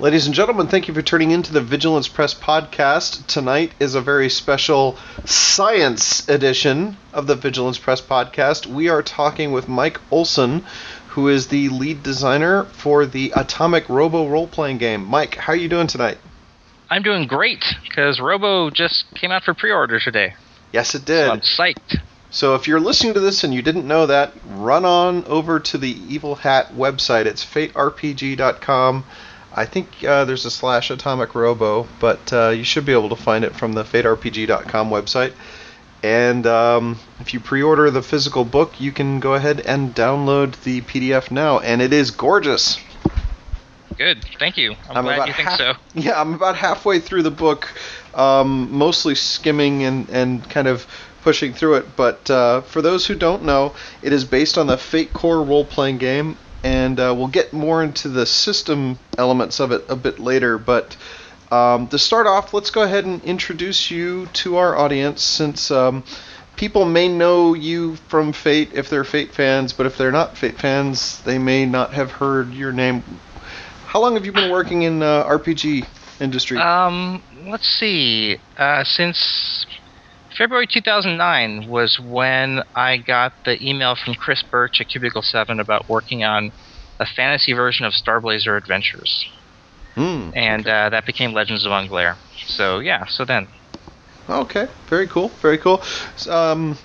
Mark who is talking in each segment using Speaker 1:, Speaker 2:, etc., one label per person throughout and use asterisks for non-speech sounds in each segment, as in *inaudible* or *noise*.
Speaker 1: Ladies and gentlemen, thank you for tuning into the Vigilance Press podcast. Tonight is a very special science edition of the Vigilance Press podcast. We are talking with Mike Olson, who is the lead designer for the Atomic Robo role playing game. Mike, how are you doing tonight?
Speaker 2: I'm doing great because Robo just came out for pre order today.
Speaker 1: Yes, it did.
Speaker 2: So I'm psyched.
Speaker 1: So if you're listening to this and you didn't know that, run on over to the Evil Hat website. It's faterpg.com. I think uh, there's a slash atomic robo, but uh, you should be able to find it from the faterpg.com website. And um, if you pre-order the physical book, you can go ahead and download the PDF now, and it is gorgeous.
Speaker 2: Good, thank you. I'm, I'm glad you think
Speaker 1: half,
Speaker 2: so. *laughs*
Speaker 1: Yeah, I'm about halfway through the book, um, mostly skimming and, and kind of pushing through it. But uh, for those who don't know, it is based on the Fate Core role-playing game and uh, we'll get more into the system elements of it a bit later. But um, to start off, let's go ahead and introduce you to our audience, since um, people may know you from Fate if they're Fate fans, but if they're not Fate fans, they may not have heard your name. How long have you been working in uh, RPG industry?
Speaker 2: Um, let's see. Uh, since February 2009 was when I got the email from Chris Birch at Cubicle 7 about working on a fantasy version of Starblazer Adventures.
Speaker 1: Mm,
Speaker 2: and
Speaker 1: okay.
Speaker 2: uh, that became Legends of Anglerre. So, yeah, so then.
Speaker 1: Okay, very cool, very cool. Um,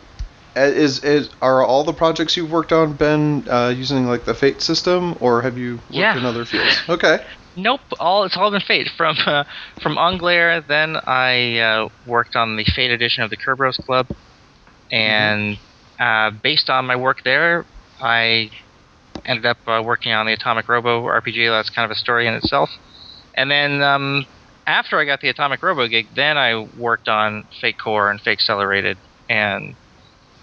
Speaker 1: is is are all the projects you've worked on been uh, using like the Fate system, or have you worked
Speaker 2: yeah.
Speaker 1: in other fields? Okay.
Speaker 2: Nope, all it's all been Fate. From uh, from Anglerre, then I uh, worked on the Fate edition of the Kerberos Club, and mm-hmm. uh, based on my work there, I ended up uh, working on the Atomic Robo RPG. That's kind of a story in itself. And then um, after I got the Atomic Robo gig, then I worked on Fate Core and Fate Accelerated and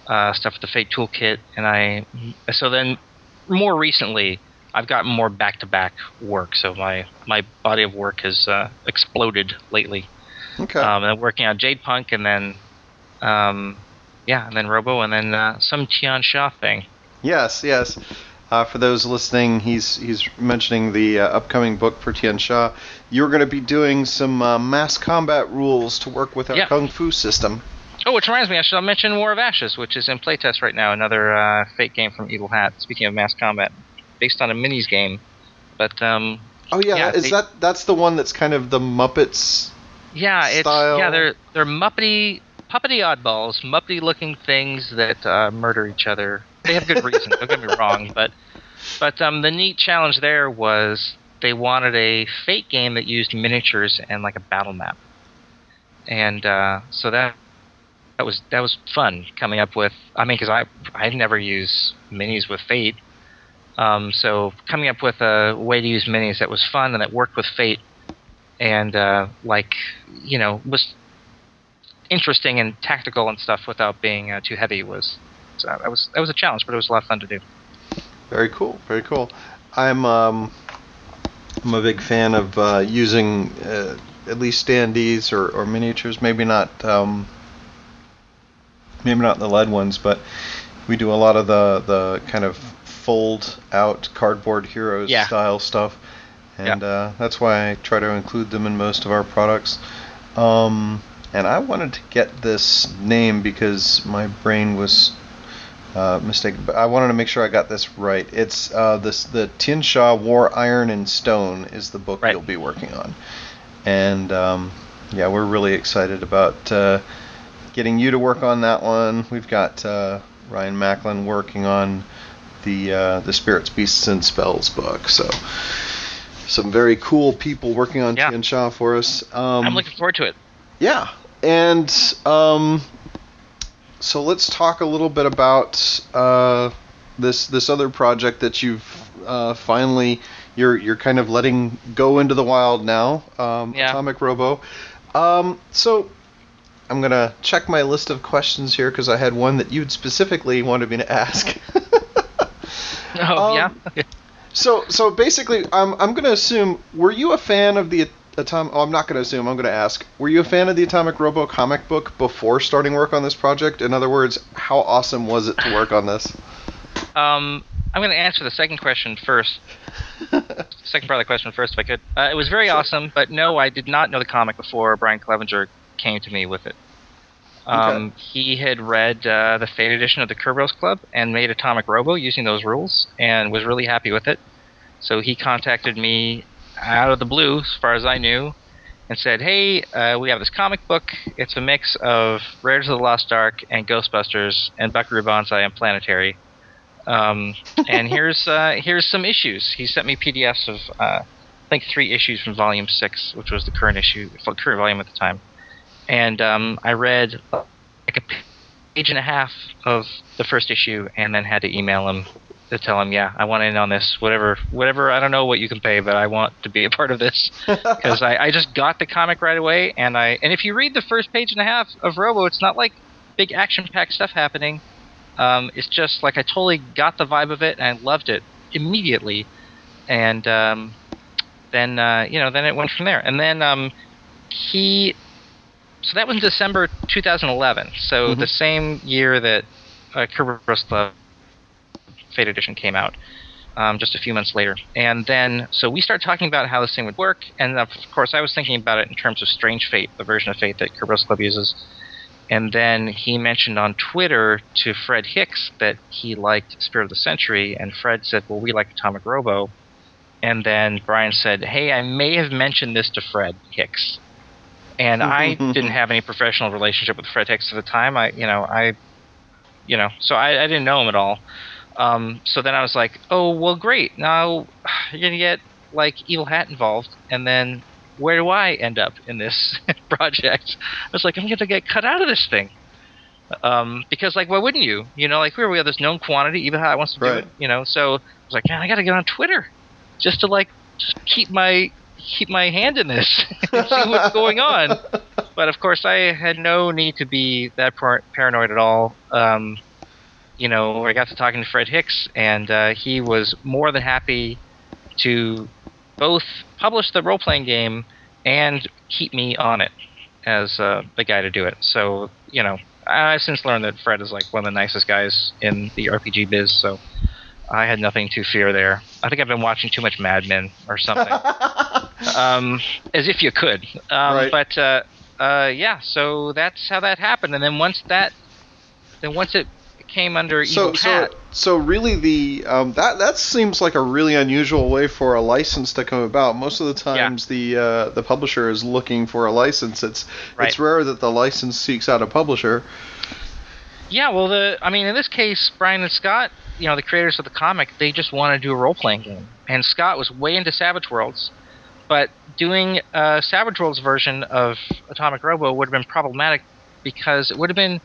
Speaker 2: uh, stuff with the Fate Toolkit. And I so then more recently I've gotten more back to back work, so my my body of work has uh, exploded lately.
Speaker 1: Okay.
Speaker 2: Um, and working on Jadepunk, and then, um, yeah, and then Robo, and then uh, some Tianxia thing.
Speaker 1: Yes, yes. Uh, for those listening, he's he's mentioning the uh, upcoming book for Tianxia. You're going to be doing some uh, mass combat rules to work with our
Speaker 2: yeah.
Speaker 1: kung fu system.
Speaker 2: Oh, which reminds me, I should mention War of Ashes, which is in playtest right now. Another uh, Fate game from Evil Hat. Speaking of mass combat, based on a minis game. But um,
Speaker 1: oh yeah,
Speaker 2: yeah
Speaker 1: is
Speaker 2: they,
Speaker 1: that that's the one that's kind of the Muppets?
Speaker 2: Yeah, it's yeah they're they're muppety puppety oddballs, muppety looking things that uh, murder each other. They have good reason. don't get me wrong, *laughs* but but um, the neat challenge there was they wanted a Fate game that used miniatures and like a battle map, and uh, so that that was that was fun coming up with. I mean, because I I never use minis with Fate, um, so coming up with a way to use minis that was fun and that worked with Fate, and uh, like you know was interesting and tactical and stuff without being uh, too heavy was so that was that was a challenge, but it was a lot of fun to do.
Speaker 1: Very cool, very cool. I'm um, I'm a big fan of uh, using uh, at least standees or, or miniatures. Maybe not um, maybe not the lead ones, but we do a lot of the the kind of fold out cardboard heroes
Speaker 2: Yeah.
Speaker 1: style stuff, and
Speaker 2: Yeah.
Speaker 1: uh, that's why I try to include them in most of our products. Um, and I wanted to get this name because my brain was uh, mistaken, but I wanted to make sure I got this right. It's uh, this the Tin War Iron and Stone is the book
Speaker 2: Right.
Speaker 1: you'll be working on, and um, yeah, we're really excited about uh, getting you to work on that one. We've got uh, Ryan Macklin working on the uh, the Spirits, Beasts, and Spells book. So some very cool people working on
Speaker 2: Yeah.
Speaker 1: Sha for us. Um,
Speaker 2: I'm looking forward to it.
Speaker 1: yeah, and um, so let's talk a little bit about uh, this this other project that you've uh, finally you're you're kind of letting go into the wild now. Um,
Speaker 2: Yeah.
Speaker 1: Atomic Robo. Um, so I'm gonna check my list of questions here because I had one that you'd specifically wanted me to ask. *laughs*
Speaker 2: Oh
Speaker 1: Um,
Speaker 2: yeah.
Speaker 1: So, so basically, I'm I'm gonna assume. Were you a fan of the Atomic? Oh, I'm not gonna assume. I'm gonna ask. Were you a fan of the Atomic Robo comic book before starting work on this project? In other words, how awesome was it to work on this?
Speaker 2: Um, I'm going to answer the second question first. *laughs* second part of the question first, if I could. Uh, it was very sure. awesome, but no, I did not know the comic before Brian Clevenger came to me with it. Um, okay. He had read uh, the Fate edition of the Kerberos Club and made Atomic Robo using those rules, and was really happy with it. So he contacted me out of the blue, as far as I knew, and said, "Hey, uh, we have this comic book. It's a mix of Raiders of the Lost Ark and Ghostbusters and Buckaroo Banzai and Planetary. Um, *laughs* and here's uh, here's some issues." He sent me PDFs of uh, I think three issues from Volume Six, which was the current issue, current volume at the time. And um, I read like a page and a half of the first issue, and then had to email him to tell him, yeah, I want in on this. Whatever, whatever. I don't know what you can pay, but I want to be a part of this *laughs* because I, I just got the comic right away. And I and if you read the first page and a half of Robo, it's not like big action-packed stuff happening. Um, it's just like I totally got the vibe of it and I loved it immediately. And um, then uh, you know, then it went from there. And then um, he, so that was in December 2011. So mm-hmm. the same year that uh, Kerberos Club Fate Edition came out. Um, just a few months later. And then, so we started talking about how this thing would work. And of course, I was thinking about it in terms of Strange Fate, the version of Fate that Kerberos Club uses. And then he mentioned on Twitter to Fred Hicks that he liked Spirit of the Century. And Fred said, Well, we like Atomic Robo. And then Brian said, Hey, I may have mentioned this to Fred Hicks. And I *laughs* didn't have any professional relationship with Fred Hicks at the time. I, you know, I, you know, so I, I didn't know him at all. Um, so then I was like, oh well, great. Now *sighs* you're gonna get like Evil Hat involved, and then where do I end up in this *laughs* project? I was like, I'm gonna get cut out of this thing. Um, because like, why wouldn't you? You know, like here we have this known quantity. Evil Hat wants to right. do it. You know, so I was like, man, I gotta get on Twitter just to like just keep my keep my hand in this *laughs* and see what's going on. *laughs* But of course, I had no need to be that par- paranoid at all. Um, you know, I got to talking to Fred Hicks, and uh, he was more than happy to both publish the role playing game and keep me on it as uh, the guy to do it. So, you know, I've since learned that Fred is like one of the nicest guys in the RPG biz, so I had nothing to fear there. I think I've been watching too much Mad Men or something. *laughs* um, as if you could. Um, right. But uh, uh, yeah, so that's how that happened. And then once that, then once it came under so, Evil Hat.
Speaker 1: So, so really, the um, that that seems like a really unusual way for a license to come about. Most of the times, yeah. the uh, the publisher is looking for a license. It's right. it's rare that the license seeks out a publisher.
Speaker 2: Yeah, well, the I mean, in this case, Brian and Scott, you know, the creators of the comic, they just want to do a role playing game, and Scott was way into Savage Worlds, but doing a Savage Worlds version of Atomic Robo would have been problematic because it would have been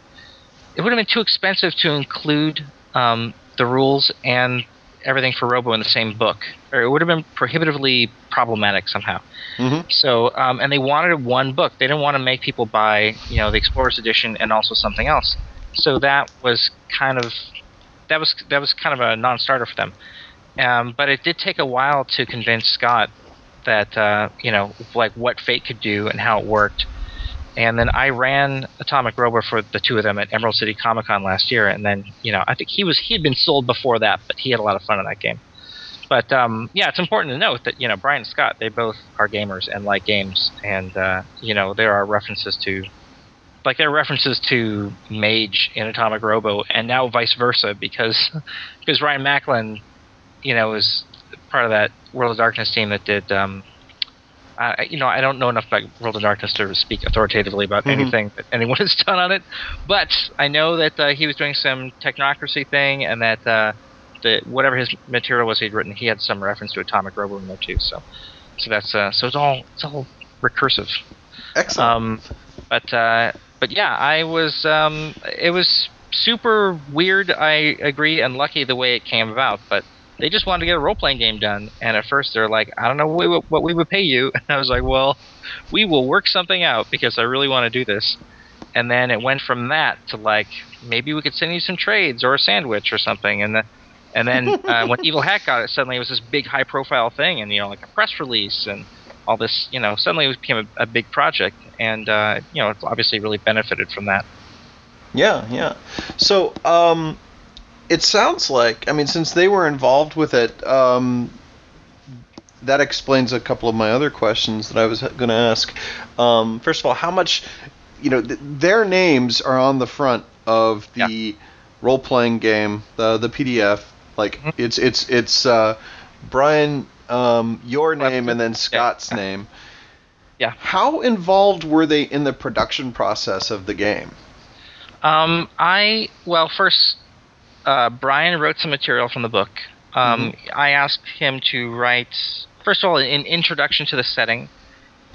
Speaker 2: it would have been too expensive to include um, the rules and everything for Robo in the same book, or it would have been prohibitively problematic somehow. Mm-hmm. So, um, and they wanted one book. They didn't want to make people buy, you know, the Explorers Edition and also something else. So that was kind of that was that was kind of a non-starter for them. Um, but it did take a while to convince Scott that uh, you know, like what Fate could do and how it worked and then I ran Atomic Robo for the two of them at Emerald City Comic Con last year, and then you know I think he was he had been sold before that, but he had a lot of fun in that game. But um, yeah, it's important to note that you know Brian and Scott they both are gamers and like games, and uh, you know there are references to like there are references to Mage in Atomic Robo, and now vice versa because because Ryan Macklin, you know, is part of that World of Darkness team that did um, I, you know, I don't know enough about World of Darkness to speak authoritatively about mm-hmm. anything that anyone *laughs* has done on it, but I know that uh, he was doing some technocracy thing, and that uh, the whatever his material was he'd written, he had some reference to Atomic Robo in there too. So, so that's uh, so it's all it's all recursive.
Speaker 1: Excellent. Um,
Speaker 2: but uh, but yeah, I was um, it was super weird. I agree, and lucky the way it came about, but they just wanted to get a role playing game done. And at first they're like, I don't know what we, would, what we would pay you. *laughs* And I was like, well, we will work something out because I really want to do this. And then it went from that to like maybe we could send you some trades or a sandwich or something. And the, and then *laughs* uh, when Evil Hat got it, suddenly it was this big high profile thing, and you know like a press release and all this. You know, suddenly it became a, a big project, and uh, you know it's obviously really benefited from that.
Speaker 1: Yeah, yeah. So um, it sounds like I mean, since they were involved with it, um, that explains a couple of my other questions that I was going to ask. Um, first of all, how much, you know, th- their names are on the front of the
Speaker 2: Yeah.
Speaker 1: role-playing game, the the PDF. Like
Speaker 2: Mhm.
Speaker 1: it's it's it's uh, Brian, um, your name, and then
Speaker 2: Yeah.
Speaker 1: Scott's name.
Speaker 2: Yeah.
Speaker 1: How involved were they in the production process of the game?
Speaker 2: Um, I well, first, uh, Brian wrote some material from the book. Um, I asked him to write first of all an introduction to the setting.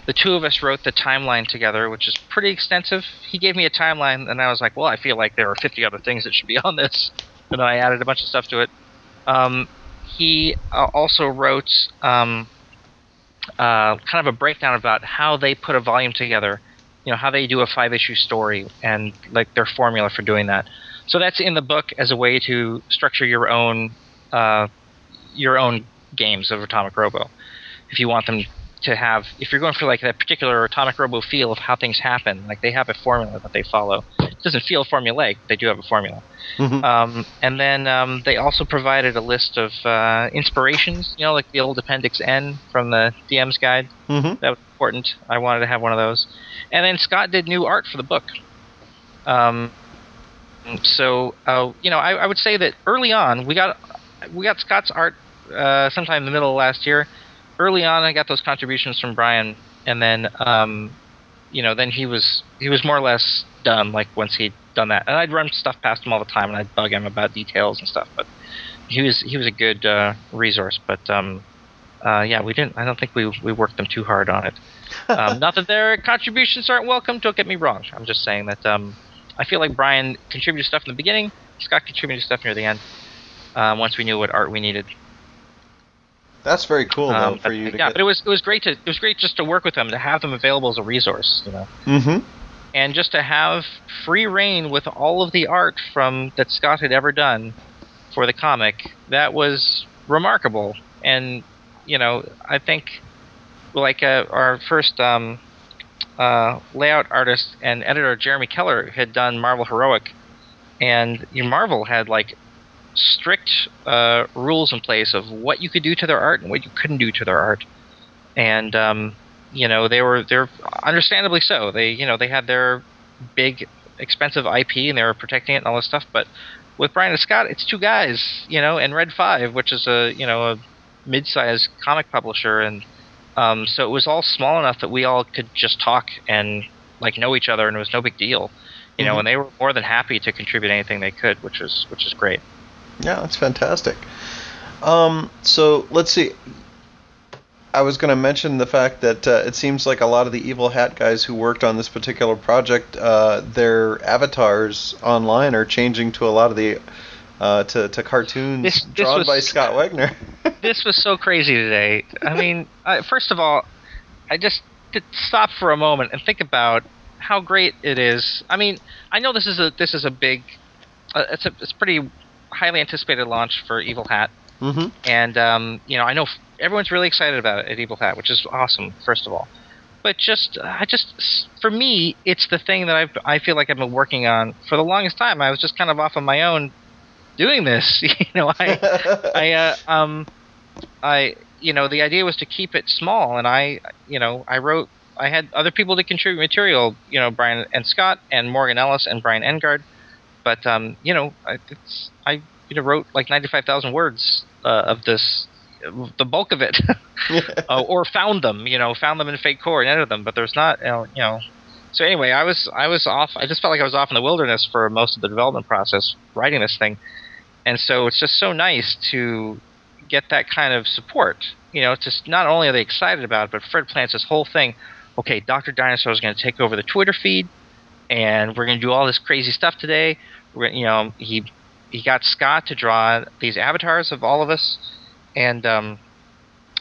Speaker 2: The two of us wrote the timeline together, which is pretty extensive. He gave me a timeline, and I was like, "Well, I feel like there are 50 other things that should be *laughs* on this," and I added a bunch of stuff to it. Um, he uh, also wrote um, uh, kind of a breakdown about how they put a volume together you know how they do a five issue story and like their formula for doing that so that's in the book as a way to structure your own uh, your own games of atomic robo if you want them to have if you're going for like that particular atomic robo feel of how things happen like they have a formula that they follow it doesn't feel formulaic they do have a formula
Speaker 1: Mhm.
Speaker 2: um, and then um, they also provided a list of uh, inspirations you know like the old appendix n from the dm's guide
Speaker 1: Mm-hmm.
Speaker 2: that was important. I wanted to have one of those. And then Scott did new art for the book. Um, so uh, you know, I, I would say that early on we got we got Scott's art uh, sometime in the middle of last year. Early on, I got those contributions from Brian, and then um, you know, then he was he was more or less done. Like once he'd done that, and I'd run stuff past him all the time, and I'd bug him about details and stuff. But he was he was a good uh, resource. But um, uh, yeah, we didn't. I don't think we we worked them too hard on it. Um, *laughs* not that their contributions aren't welcome. Don't get me wrong. I'm just saying that um, I feel like Brian contributed stuff in the beginning. Scott contributed stuff near the end. Uh, once we knew what art we needed.
Speaker 1: That's very cool, though,
Speaker 2: Um,
Speaker 1: for you to
Speaker 2: yeah,
Speaker 1: get.
Speaker 2: but it was it was great to it was great just to work with them to have them available as a resource. You know.
Speaker 1: mm-hmm.
Speaker 2: and just to have free reign with all of the art from that Scott had ever done for the comic, that was remarkable. And you know, I think like uh, our first um, uh, layout artist and editor Jeremy Keller had done Marvel Heroic, and you Marvel had like strict uh, rules in place of what you could do to their art and what you couldn't do to their art, and um, you know they were they're understandably so. They you know they had their big expensive IP and they were protecting it and all this stuff. But with Brian and Scott, it's two guys, you know, and Red Five, which is a you know a mid-sized comic publisher, and um, so it was all small enough that we all could just talk and like know each other, and it was no big deal, you know.
Speaker 1: Mhm.
Speaker 2: And they were more than happy to contribute anything they could, which was which is great.
Speaker 1: Yeah, that's fantastic. Um, so let's see. I was going to mention the fact that uh, it seems like a lot of the Evil Hat guys who worked on this particular project, uh, their avatars online are changing to a lot of the uh, to, to cartoons
Speaker 2: This- this
Speaker 1: drawn
Speaker 2: was-
Speaker 1: by Scott Wegener. *laughs*
Speaker 2: this was so crazy today. I mean, I, first of all, I just to stop for a moment and think about how great it is. I mean, I know this is a this is a big, uh, it's a it's pretty highly anticipated launch for Evil Hat,
Speaker 1: mm-hmm.
Speaker 2: and um, you know I know f- everyone's really excited about it at Evil Hat, which is awesome. First of all, but just I just for me, it's the thing that I I feel like I've been working on for the longest time. I was just kind of off on my own doing this. *laughs* you know, I I uh, *laughs* um I you know the idea was to keep it small and I you know I wrote I had other people to contribute material you know Brian and Scott and Morgan Ellis and Brian Engard but um you know I, it's I you know wrote like 95,000 words uh, of this the bulk of it *laughs* uh, or found them you know found them in Fate Core and edited them but there's not you know, you know so anyway I was I was off I just felt like I was off in the wilderness for most of the development process writing this thing and so it's just so nice to get that kind of support. You know, it's just not only are they excited about it, but Fred plans this whole thing. Okay, Doctor Dinosaur is going to take over the Twitter feed, and we're going to do all this crazy stuff today. We're, you know, he he got Scott to draw these avatars of all of us, and um,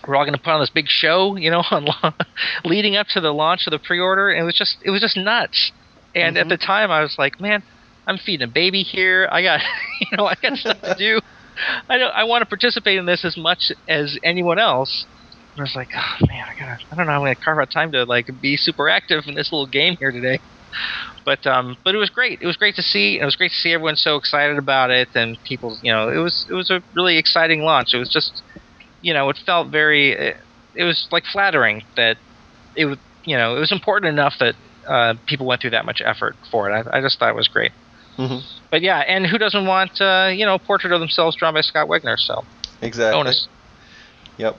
Speaker 2: we're all going to put on this big show. You know, *laughs* on leading up to the launch of the pre-order, and it was just it was just nuts. And at
Speaker 1: Mhm.
Speaker 2: the time, I was like, man, I'm feeding a baby here. I got, *laughs* you know, I got stuff to do. I don't. I want to participate in this as much as anyone else. And I was like, oh man, I gotta. I don't know. I'm gonna carve out time to like be super active in this little game here today. but um, but it was great. It was great to see. It was great to see everyone so excited about it, and people, you know, it was it was a really exciting launch. It was just, you know, it felt very. It, it was like flattering that it was, you know, it was important enough that uh, people went through that much effort for it. I, I just thought it was great.
Speaker 1: Mm-hmm.
Speaker 2: But yeah, and who doesn't want, uh, you know, portrait of themselves drawn by Scott Wegener? So
Speaker 1: Exactly.
Speaker 2: bonus.
Speaker 1: Yep.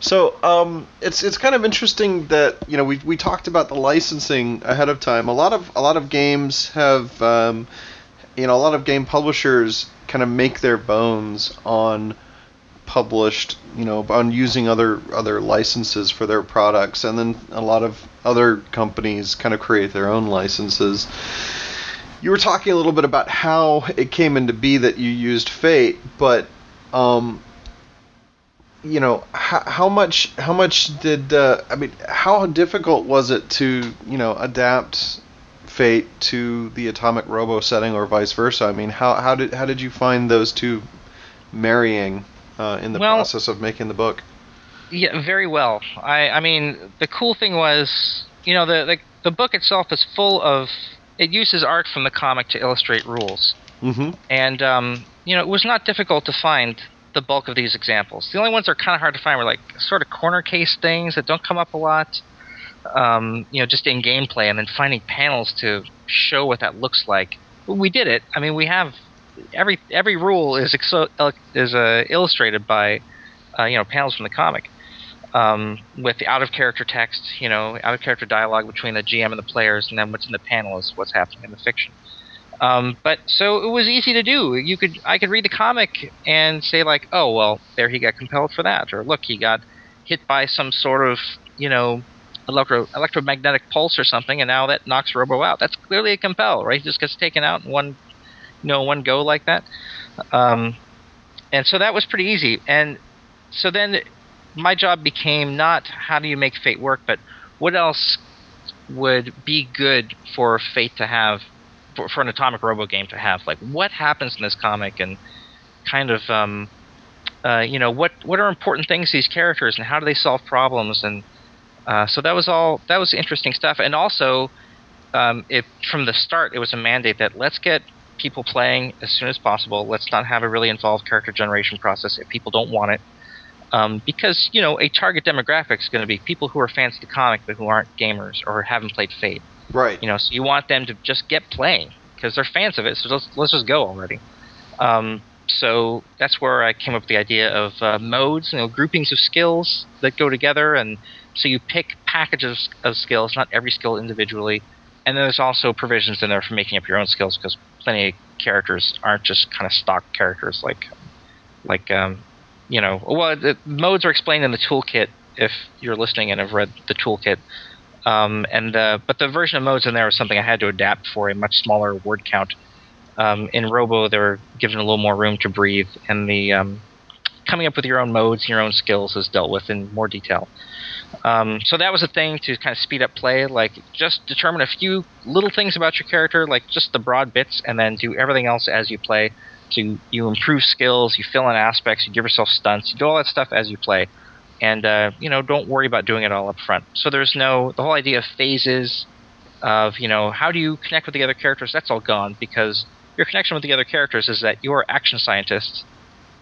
Speaker 1: So um, it's it's kind of interesting that you know we we talked about the licensing ahead of time. A lot of a lot of games have um, you know a lot of game publishers kind of make their bones on published you know on using other other licenses for their products, and then a lot of other companies kind of create their own licenses. You were talking a little bit about how it came into be that you used Fate, but um, you know how, how much how much did uh, I mean how difficult was it to you know adapt Fate to the Atomic Robo setting or vice versa? I mean how how did how did you find those two marrying uh, in the
Speaker 2: Well-
Speaker 1: process of making the book?
Speaker 2: Yeah, very well. I I mean, the cool thing was, you know, the the, the book itself is full of it uses art from the comic to illustrate rules.
Speaker 1: Mm-hmm.
Speaker 2: And um, you know, it was not difficult to find the bulk of these examples. The only ones that are kind of hard to find were like sort of corner case things that don't come up a lot. Um, you know, just in gameplay, and then finding panels to show what that looks like. But we did it. I mean, we have every every rule is exo- uh, is uh, illustrated by uh, you know panels from the comic. Um, with the out of character text, you know, out of character dialogue between the GM and the players, and then what's in the panel is what's happening in the fiction. Um, but so it was easy to do. You could I could read the comic and say like, oh well, there he got compelled for that, or look, he got hit by some sort of you know electro electromagnetic pulse or something, and now that knocks Robo out. That's clearly a compel, right? He just gets taken out in one you know one go like that. Um, and so that was pretty easy. And so then my job became not how do you make Fate work, but what else would be good for Fate to have, for, for an Atomic Robo game to have? Like, what happens in this comic, and kind of, um, uh, you know, what what are important things these characters, and how do they solve problems? And uh, so that was all that was interesting stuff. And also, um, it from the start, it was a mandate that let's get people playing as soon as possible. Let's not have a really involved character generation process if people don't want it. Um, because you know a target demographic is going to be people who are fans of the comic but who aren't gamers or haven't played Fate.
Speaker 1: Right.
Speaker 2: You know, so you want them to just get playing because they're fans of it. So let's let's just go already. Um, so that's where I came up with the idea of uh, modes, you know, groupings of skills that go together, and so you pick packages of skills, not every skill individually. And then there's also provisions in there for making up your own skills because plenty of characters aren't just kind of stock characters like, like um, you know, well, the modes are explained in the toolkit if you're listening and have read the toolkit. Um, and uh, but the version of modes in there was something I had to adapt for a much smaller word count. Um, in Robo, they were given a little more room to breathe, and the um, coming up with your own modes, and your own skills is dealt with in more detail. Um, so that was a thing to kind of speed up play. Like just determine a few little things about your character, like just the broad bits, and then do everything else as you play. To you improve skills, you fill in aspects, you give yourself stunts, you do all that stuff as you play, and uh, you know don't worry about doing it all up front. So there's no the whole idea of phases, of you know how do you connect with the other characters. That's all gone because your connection with the other characters is that you're action scientists,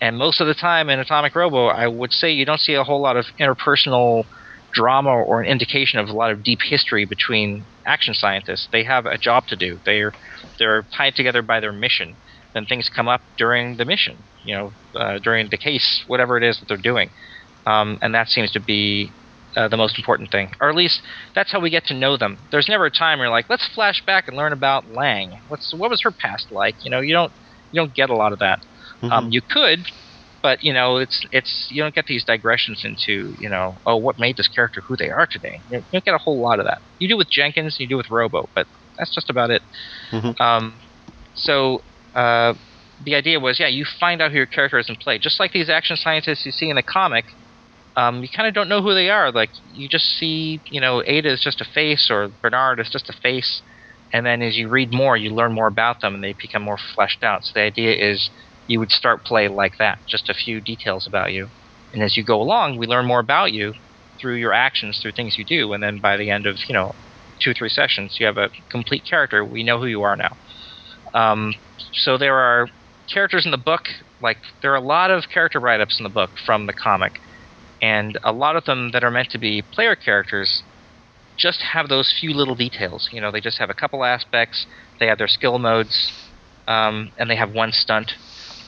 Speaker 2: and most of the time in Atomic Robo, I would say you don't see a whole lot of interpersonal drama or an indication of a lot of deep history between action scientists. They have a job to do. They're they're tied together by their mission. Then things come up during the mission, you know, uh, during the case, whatever it is that they're doing, um, and that seems to be uh, the most important thing, or at least that's how we get to know them. There's never a time where you're like, let's flash back and learn about Lang. What's what was her past like? You know, you don't you don't get a lot of that. Um, you could, but you know, it's it's you don't get these digressions into you know, oh, what made this character who they are today. You don't get a whole lot of that. You do with Jenkins, you do with Robo, but that's just about it.
Speaker 1: Mhm.
Speaker 2: Um, so uh, the idea was, yeah, you find out who your character is in play, just like these action scientists you see in the comic. Um, you kind of don't know who they are. Like you just see, you know, Ada is just a face, or Bernard is just a face, and then as you read more, you learn more about them, and they become more fleshed out. So the idea is you would start play like that, just a few details about you, and as you go along, we learn more about you through your actions, through things you do, and then by the end of you know two or three sessions, you have a complete character. We know who you are now. Um, so there are characters in the book. Like there are a lot of character write-ups in the book from the comic, and a lot of them that are meant to be player characters just have those few little details. You know, they just have a couple aspects. They have their skill modes, um, and they have one stunt.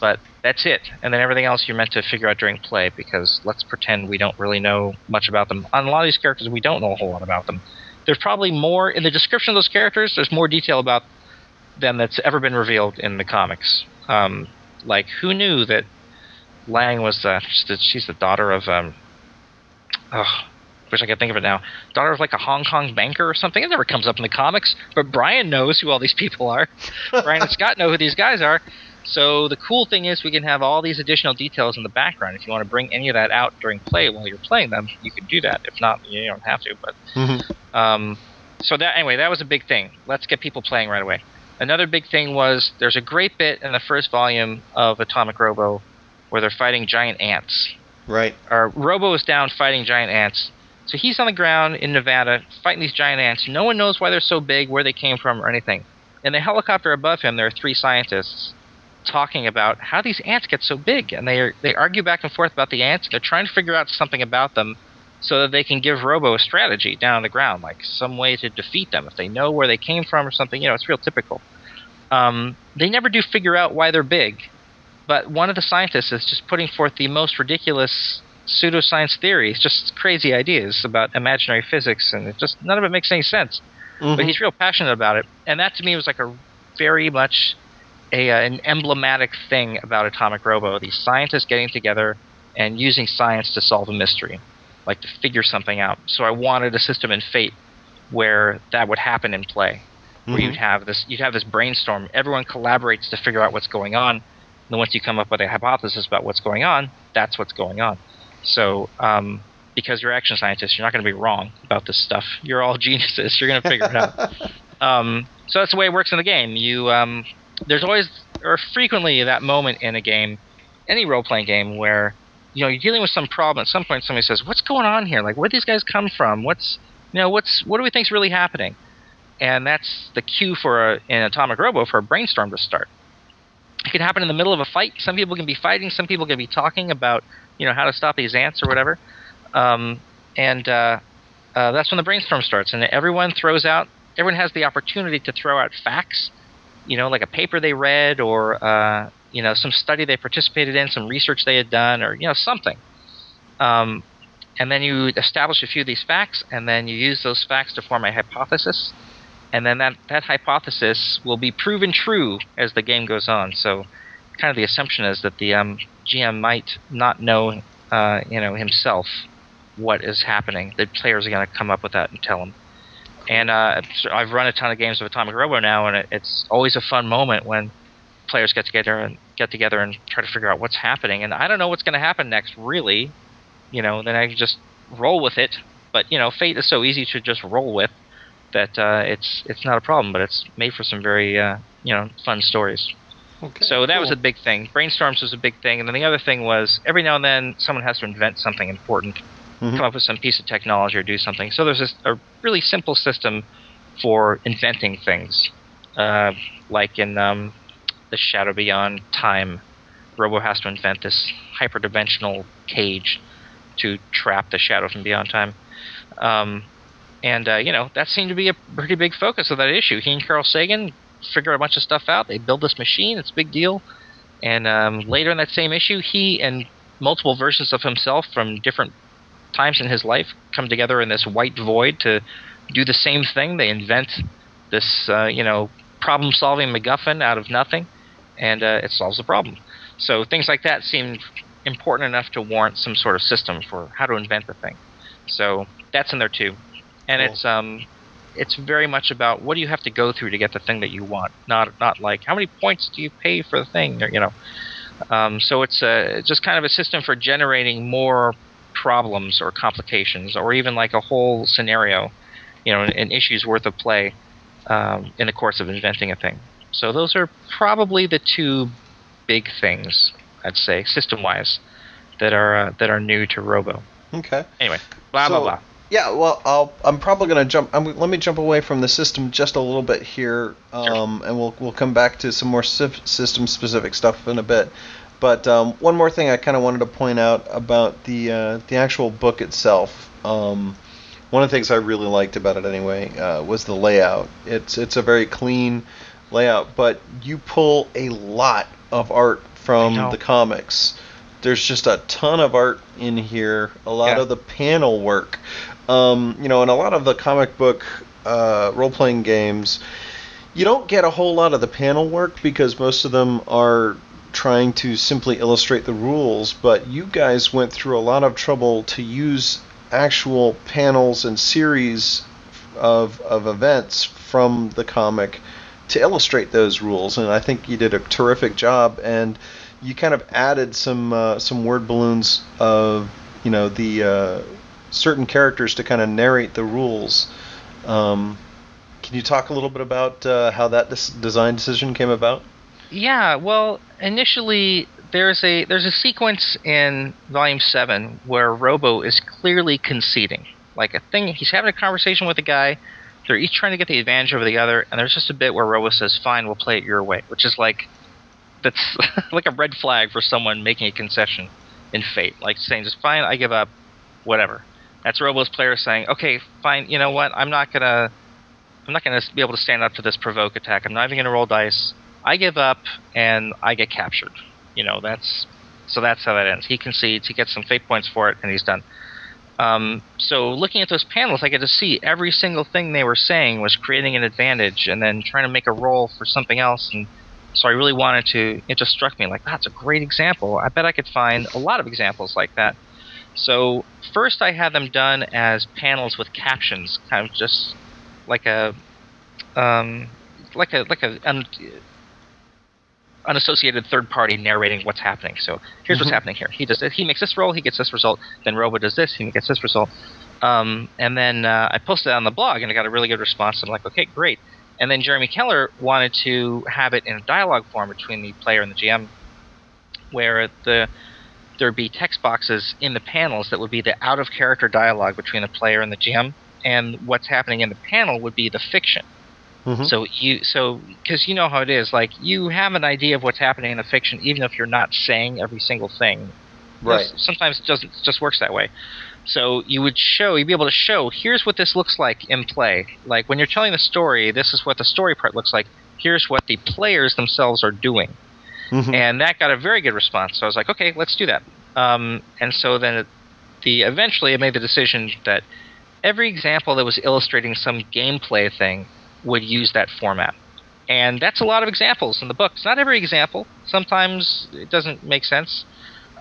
Speaker 2: But that's it. And then everything else you're meant to figure out during play because let's pretend we don't really know much about them. On a lot of these characters, we don't know a whole lot about them. There's probably more in the description of those characters. There's more detail about them that's ever been revealed in the comics. Um, like who knew that Lang was uh, she's the daughter of um, oh, wish I could think of it now. Daughter of like a Hong Kong banker or something. It never comes up in the comics, but Brian knows who all these people are. *laughs* Brian and Scott know who these guys are. So the cool thing is we can have all these additional details in the background. If you want to bring any of that out during play while you're playing them, you can do that. If not, you don't have to. But mm-hmm. um, so that anyway, that was a big thing. Let's get people playing right away. Another big thing was there's a great bit in the first volume of Atomic Robo where they're fighting giant ants.
Speaker 1: Right.
Speaker 2: Or Robo is down fighting giant ants. So he's on the ground in Nevada fighting these giant ants. No one knows why they're so big, where they came from, or anything. In the helicopter above him, there are three scientists talking about how these ants get so big, and they they argue back and forth about the ants. They're trying to figure out something about them so that they can give Robo a strategy down on the ground, like some way to defeat them if they know where they came from or something. You know, it's real typical. Um, they never do figure out why they're big, but one of the scientists is just putting forth the most ridiculous pseudoscience theories, just crazy ideas about imaginary physics, and it just none of it makes any sense. Mm-hmm. But he's real passionate about it, and that to me was like a very much a, uh, an emblematic thing about Atomic Robo. These scientists getting together and using science to solve a mystery, like to figure something out. So I wanted a system in Fate where that would happen in play, where mm-hmm. you'd have this you'd have this brainstorm. Everyone collaborates to figure out what's going on. And then once you come up with a hypothesis about what's going on, that's what's going on. So um, because you're action scientists, you're not going to be wrong about this stuff. You're all *laughs* geniuses. You're going to figure it out. *laughs* Um, so that's the way it works in the game. You um, there's always or frequently that moment in a game, any role playing game where you know you're dealing with some problem. At some point, somebody says, "What's going on here? Like, where these guys come from? What's you know what's what do we think's really happening?" And that's the cue for a, an atomic robo for a brainstorm to start. It can happen in the middle of a fight. Some people can be fighting. Some people can be talking about you know how to stop these ants or whatever. Um, and uh, uh, that's when the brainstorm starts, and everyone throws out. Everyone has the opportunity to throw out facts you know, like a paper they read or uh, you know some study they participated in, some research they had done, or you know something. Um, and then you establish a few of these facts, and then you use those facts to form a hypothesis, and then that that hypothesis will be proven true as the game goes on. So, kind of the assumption is that the um, GM might not know, uh, you know, himself what is happening. The players are going to come up with that and tell him. And uh, I've run a ton of games of Atomic Robo now, and it, it's always a fun moment when players get together and get together and try to figure out what's happening. And I don't know what's going to happen next, really. You know, then I can just roll with it. But you know, Fate is so easy to just roll with that uh, it's it's not a problem. But it's made for some very uh, you know fun stories. Okay, so that cool. was a big thing. Brainstorms was a big thing, and then the other thing was every now and then someone has to invent something important mm-hmm. come up with some piece of technology or do something. So there's this, a really simple system for inventing things, uh, like in um, the Shadow Beyond Time. Robo has to invent this hyperdimensional cage to trap the Shadow from Beyond Time. Um, and uh, you know that seemed to be a pretty big focus of that issue. He and Carl Sagan figure a bunch of stuff out. They build this machine. It's a big deal. And um, later in that same issue, he and multiple versions of himself from different times in his life come together in this white void to do the same thing. They invent this, uh, you know, problem-solving MacGuffin out of nothing, and uh, it solves the problem. So things like that seem important enough to warrant some sort of system for how to invent the thing. So that's in there too, and cool. it's um, it's very much about what do you have to go through to get the thing that you want. Not not like how many points do you pay for the thing, or, you know. Um, so it's a, just kind of a system for generating more problems or complications, or even like a whole scenario, you know, an, issue's worth of play um, in the course of inventing a thing. So those are probably the two big things I'd say system-wise that are uh, that are new to Robo.
Speaker 1: Okay.
Speaker 2: Anyway, blah
Speaker 1: so,
Speaker 2: blah blah.
Speaker 1: Yeah, well, I'll, I'm probably going to jump. I'm, let me jump away from the system just a little bit here, um, and we'll we'll come back to some more system specific stuff in a bit. But um, one more thing I kind of wanted to point out about the uh, the actual book itself. Um, one of the things I really liked about it anyway uh, was the layout. It's it's a very clean layout, but you pull a lot of art from the comics. There's just a ton of art in here, a lot yeah. of the panel work. Um, you know, in a lot of the comic book uh, role playing games, you don't get a whole lot of the panel work because most of them are trying to simply illustrate the rules, but you guys went through a lot of trouble to use actual panels and series of, of events from the comic to illustrate those rules, and I think you did a terrific job. And you kind of added some uh, some word balloons of you know the uh, certain characters to kind of narrate the rules. Um, can you talk a little bit about uh, how that des- design decision came about?
Speaker 2: Yeah, well, initially there's a there's a sequence in volume seven where Robo is clearly conceding, like a thing. He's having a conversation with a guy. They're each trying to get the advantage over the other, and there's just a bit where Robo says, "Fine, we'll play it your way," which is like that's *laughs* like a red flag for someone making a concession in Fate, like saying, "Just fine, I give up, whatever." That's Robo's player saying, "Okay, fine. You know what? I'm not gonna, I'm not gonna be able to stand up to this provoke attack. I'm not even gonna roll dice. I give up, and I get captured. You know, that's so that's how that ends. He concedes. He gets some fate points for it, and he's done. Um, so looking at those panels, I get to see every single thing they were saying was creating an advantage, and then trying to make a roll for something else. And so I really wanted to. It just struck me like that's a great example. I bet I could find a lot of examples like that. So first, I had them done as panels with captions, kind of just like a, um, like a like a un, unassociated third party narrating what's happening. So here's mm-hmm. what's happening here. He does it. He makes this roll. He gets this result. Then Robo does this. He gets this result. Um, and then uh, I posted it on the blog, and I got a really good response. I'm like, okay, great. And then Jeremy Keller wanted to have it in a dialogue form between the player and the GM, where the there'd be text boxes in the panels that would be the out of character dialogue between the player and the GM, and what's happening in the panel would be the fiction. Mm-hmm. So you so because you know how it is, like you have an idea of what's happening in the fiction, even if you're not saying every single thing.
Speaker 1: Right.
Speaker 2: Sometimes it doesn't it just works that way. So you would show, you'd be able to show, here's what this looks like in play. Like when you're telling the story, this is what the story part looks like. Here's what the players themselves are doing. Mm-hmm. And that got a very good response. So I was like, okay, let's do that. Um, and so then it, the eventually I made the decision that every example that was illustrating some gameplay thing would use that format. And that's a lot of examples in the book. It's not every example. Sometimes it doesn't make sense.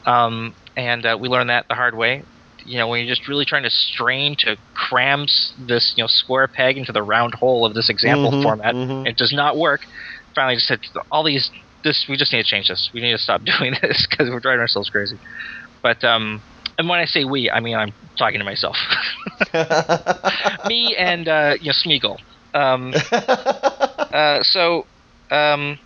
Speaker 2: Um, and uh, we learned that the hard way. You know, when you're just really trying to strain to cram this, you know, square peg into the round hole of this example mm-hmm, format, mm-hmm. it does not work. Finally, just said all these this we just need to change this. We need to stop *laughs* doing this because we're driving ourselves crazy. But um, and when I say we, I mean I'm talking to myself. *laughs* *laughs* Me and uh, you know Smeagol. Um, *laughs* uh, so, um,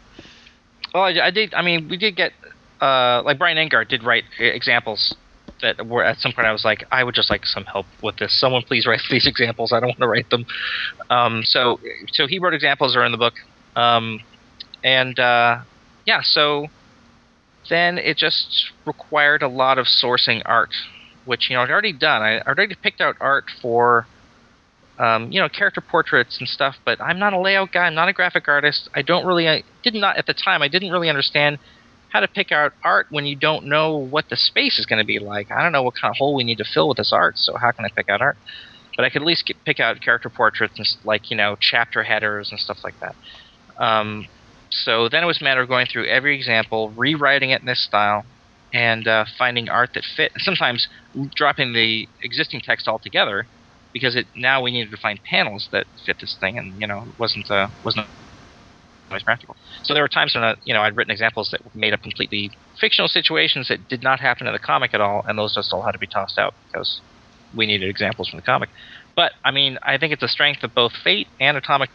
Speaker 2: well, I, I, did. I mean, we did get uh, like Brian Engard did write examples that were at some point I was like, I would just like some help with this. Someone please write *laughs* these examples. I don't want to write them. Um, so, so he wrote examples are in the book. Um, and uh, yeah, so then it just required a lot of sourcing art, which you know I'd already done. I already picked out art for um, you know character portraits and stuff, but I'm not a layout guy. I'm not a graphic artist. I don't really I did not at the time. I didn't really understand how to pick out art when you don't know what the space is going to be like. I don't know what kind of hole we need to fill with this art, so how can I pick out art? But I could at least get, pick out character portraits and like you know chapter headers and stuff like that. Um, so then it was a matter of going through every example, rewriting it in this style, and uh, finding art that fit. Sometimes dropping the existing text altogether, because it now we needed to find panels that fit this thing, and you know wasn't uh, wasn't always practical. So there were times when uh, you know I'd written examples that made up completely fictional situations that did not happen in the comic at all, and those just all had to be tossed out because we needed examples from the comic. But I mean, I think it's a strength of both Fate and Atomic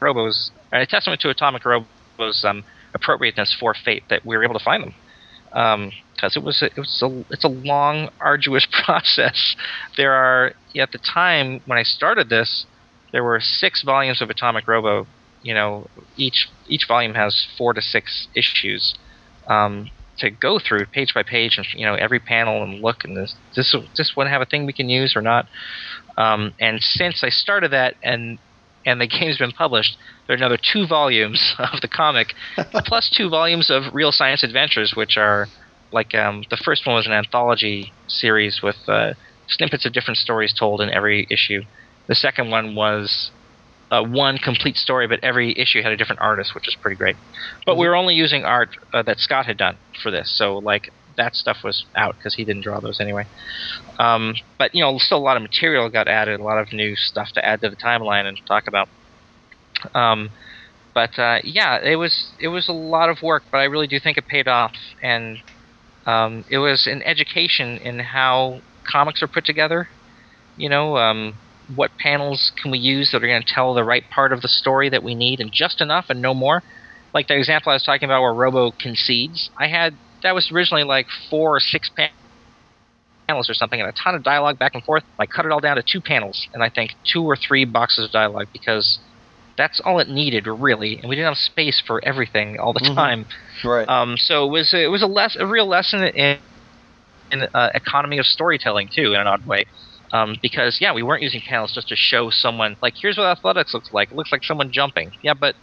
Speaker 2: Robo's and a testament to Atomic Robo's um, appropriateness for Fate that we were able to find them. Because because it was a, it was a it's a long, arduous *laughs* process. There are at the time when I started this, there were six volumes of Atomic Robo. You know, each each volume has four to six issues. Um, to go through page by page and you know every panel and look and this this this one have a thing we can use or not. Um, and since I started that and and the *laughs* game's been published, there are another two volumes *laughs* of the comic, plus two volumes of Real Science Adventures, which are like um, the first one was an anthology series with uh, snippets of different stories told in every issue. The second one was uh, one complete story, but every issue had a different artist, which is pretty great. But mm-hmm. we were only using art uh, that Scott had done for this, so like that stuff was out because he didn't draw those anyway. Um, but you know, still a lot of material got added, a lot of new stuff to add to the timeline and talk about. Um, but uh, yeah, it was it was a lot of work, but I really do think it paid off, and um, it was an education in how comics are put together. You know, um, what panels can we use that are going to tell the right part of the story that we need and just enough and no more. Like the example I was talking about where Robo concedes. I had that was originally like four or six panels or something and a ton of dialogue back and forth. I cut it all down to two panels and I think two or three boxes of dialogue because that's all it needed really, and we didn't have space for everything all the mm-hmm. time.
Speaker 1: Right.
Speaker 2: Um, so it was a, it was a less a real lesson in in uh, economy of storytelling too, in an odd way. Um, because yeah, we weren't using panels just to show someone like here's what athletics looks like. It looks like someone jumping. Yeah, but